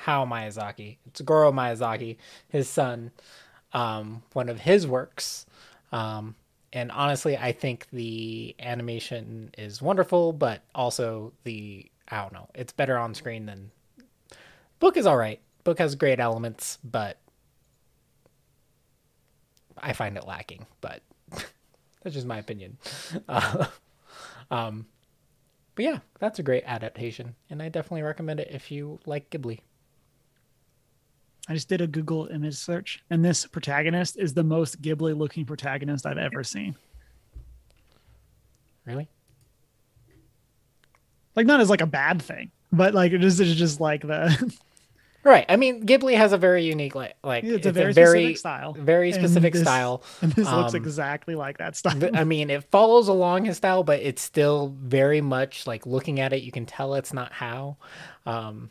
Hayao Miyazaki. It's Goro Miyazaki, his son, um, one of his works. Um, and honestly, I think the animation is wonderful, but also the I don't know, it's better on screen than book is all right. Book has great elements, but I find it lacking. But [laughs] that's just my opinion. [laughs] Uh, um, but yeah, that's a great adaptation, and I definitely recommend it if you like Ghibli. I just did a Google image search, and this protagonist is the most Ghibli looking protagonist I've ever seen. Really? Like, not as like a bad thing, but like it is it's just like the [laughs] Right. I mean, Ghibli has a very unique like like it's, a very, specific style. very And specific this- style. [laughs] And this looks Um, exactly like that style. I mean, it follows along his style, but it's still very much like looking at it, you can tell it's not Hayao. Um,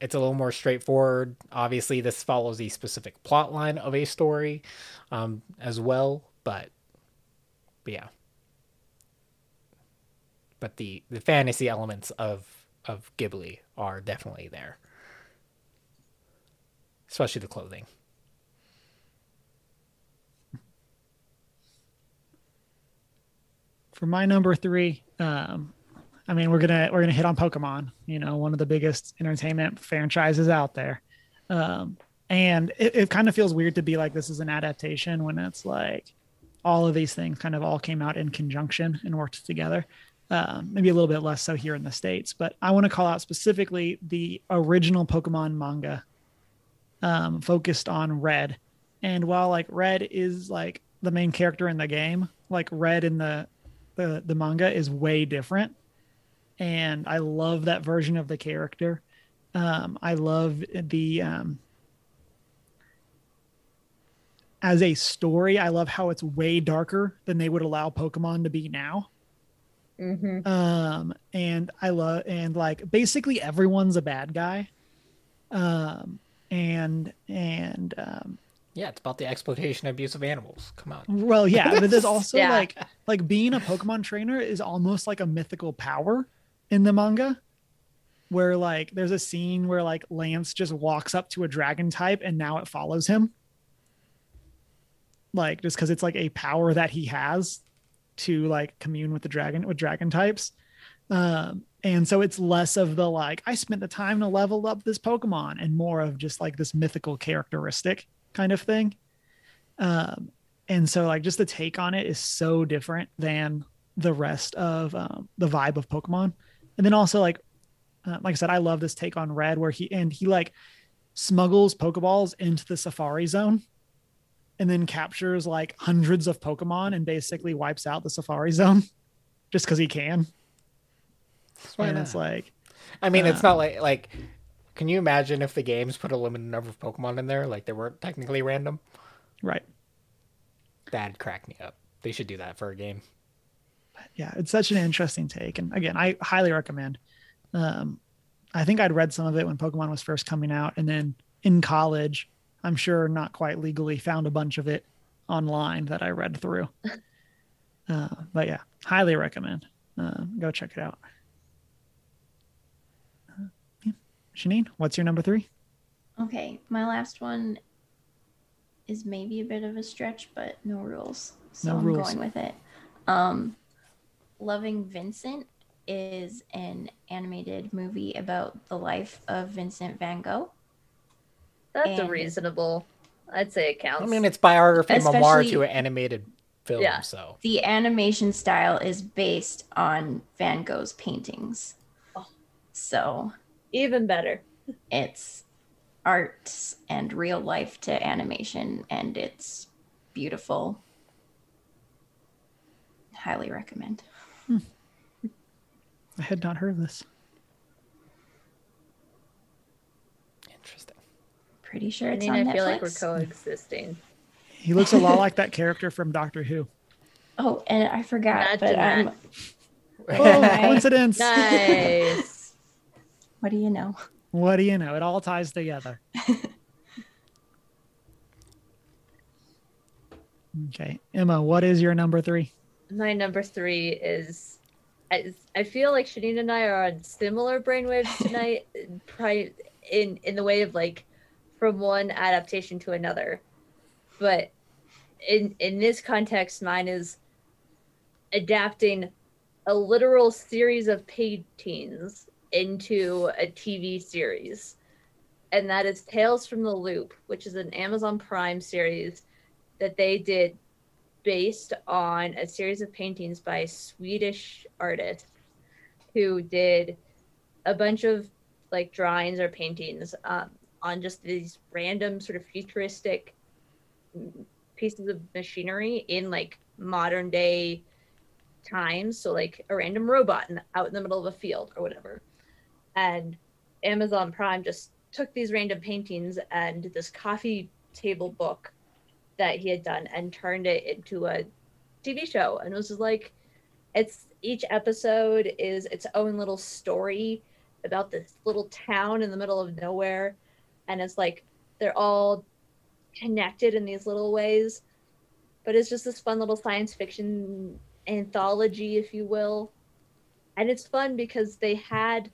it's a little more straightforward. Obviously, this follows the specific plot line of a story um, as well, but, but yeah. But the, the fantasy elements of of Ghibli are definitely there, especially the clothing. For my number three, um, I mean we're gonna we're gonna hit on Pokemon. You know, one of the biggest entertainment franchises out there. Um, and it, it kind of feels weird to be like this is an adaptation when it's like all of these things kind of all came out in conjunction and worked together. Um, maybe a little bit less so here in the states, but I want to call out specifically the original Pokemon manga, um, focused on Red. And while like Red is like the main character in the game, like Red in the the the manga is way different, and I love that version of the character. Um, I love the um, as a story. I love how it's way darker than they would allow Pokemon to be now. Mm-hmm. Um, and I love and like basically everyone's a bad guy. Um, and and um, Yeah, it's about the exploitation and abuse of animals. Come on. well, yeah, but there's [laughs] also Yeah. like like being a Pokemon trainer is almost like a mythical power in the manga. Where like there's a scene where like Lance just walks up to a dragon type and now it follows him. Like just because it's like a power that he has to like commune with the dragon with dragon types. Um, and so it's less of the like I spent the time to level up this Pokemon and more of just like this mythical characteristic kind of thing. Um, and so like just the take on it is so different than the rest of um, the vibe of Pokemon. And then also like uh, like I said, I love this take on Red where he and he like smuggles Pokeballs into the Safari Zone and then captures like hundreds of Pokemon and basically wipes out the Safari Zone just because he can. Why and it's like I mean, it's uh, not like like. Can you imagine if the games put a limited number of Pokemon in there, like they weren't technically random? right. That'd crack me up. They should do that for a game. yeah, it's such an interesting take. And again, I highly recommend. Um, I think I'd read some of it when Pokemon was first coming out, and then in college, I'm sure not quite legally, found a bunch of it online that I read through. [laughs] Uh, but yeah, highly recommend. Uh, go check it out. Uh, yeah. Shanine, what's your number three? Okay, my last one is maybe a bit of a stretch, but no rules. So No I'm rules. going with it. Um, Loving Vincent is an animated movie about the life of Vincent van Gogh. That's a reasonable. I'd say it counts. I mean, it's biography memoir Especially- to an animated film. Yeah. So The animation style is based on Van Gogh's paintings. Oh. So Even better. it's art and real life to animation, and it's beautiful. Highly recommend. Hmm. I had not heard of this. interesting. Pretty sure I it's mean, on I Netflix. feel like we're coexisting. He looks a lot like that character from Doctor Who. oh, and I forgot, Imagine but um, that. Oh, [laughs] Nice. coincidence. Nice. [laughs] what do you know? What do you know? It all ties together. [laughs] okay. Emma, what is your number three? My number three is. I, I feel like Shanine and I are on similar brainwaves tonight, pri- in in the way of like from one adaptation to another, but in in this context, mine is adapting a literal series of paintings into a TV series, and that is Tales from the Loop, which is an Amazon Prime series that they did based on a series of paintings by Swedish artists who did a bunch of like drawings or paintings um, on just these random sort of futuristic pieces of machinery in like modern day times. So like a random robot in, out in the middle of a field or whatever. And Amazon Prime just took these random paintings and this coffee table book that he had done and turned it into a TV show. And it was just like, it's each episode is its own little story about this little town in the middle of nowhere. And it's like, they're all connected in these little ways. But it's just this fun little science fiction anthology, if you will. And it's fun because they had,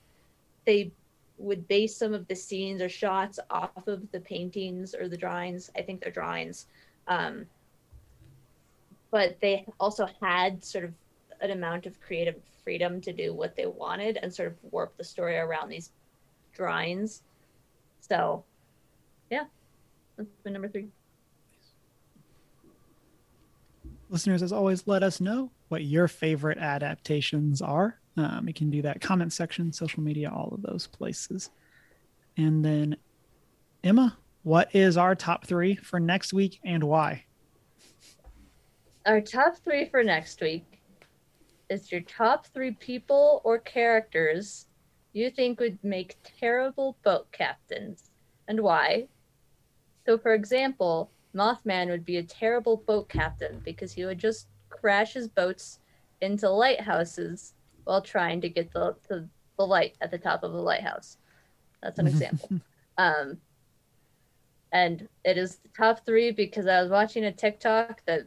they would base some of the scenes or shots off of the paintings or the drawings. I think they're drawings. Um, but they also had sort of an amount of creative freedom to do what they wanted and sort of warp the story around these drawings. So, yeah, that's my number three. Listeners, as always, let us know what your favorite adaptations are. Um, you can do that comment section, social media, all of those places. And then, Emma, what is our top three for next week and why? Our top three for next week is your top three people or characters you think would make terrible boat captains and why. So, for example, Mothman would be a terrible boat captain because he would just crash his boats into lighthouses while trying to get the, the, the light at the top of the lighthouse. That's an example. [laughs] Um, and it is the top three because I was watching a TikTok that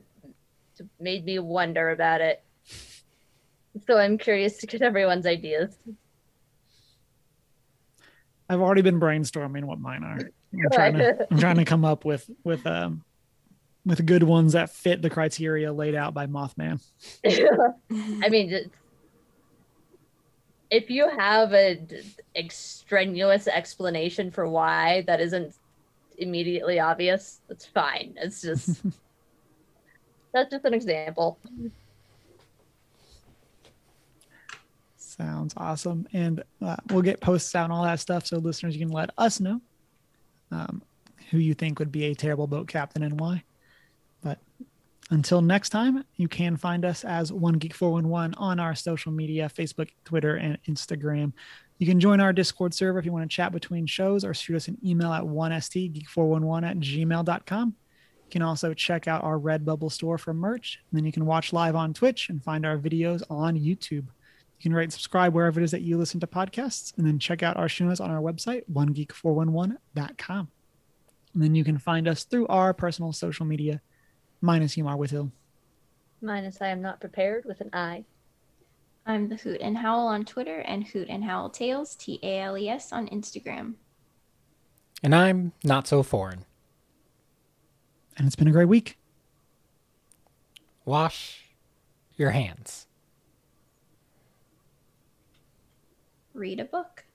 made me wonder about it. So I'm curious to get everyone's ideas. I've already been brainstorming what mine are. I'm trying to, I'm trying to come up with with um with good ones that fit the criteria laid out by Mothman. [laughs] I mean, if you have an extraneous explanation for why that isn't immediately obvious, that's fine. It's just [laughs] that's just an example. Sounds awesome. And uh, we'll get posts out and all that stuff. So, listeners, you can let us know um, who you think would be a terrible boat captain and why. But until next time, you can find us as One Geek 411 on our social media Facebook, Twitter, and Instagram. You can join our Discord server if you want to chat between shows or shoot us an email at 1stgeek411 at gmail.com. You can also check out our Redbubble store for merch. And then you can watch live on Twitch and find our videos on YouTube. You can rate and subscribe wherever it is that you listen to podcasts, and then check out our show notes on our website, onegeek411.com. And then you can find us through our personal social media, minus Humar with Hill. Minus I am not prepared with an I. I'm the Hoot and Howl on Twitter and Hoot and Howl Tales, T A L E S, on Instagram. And I'm not so foreign. And it's been a great week. Wash your hands. Read a book.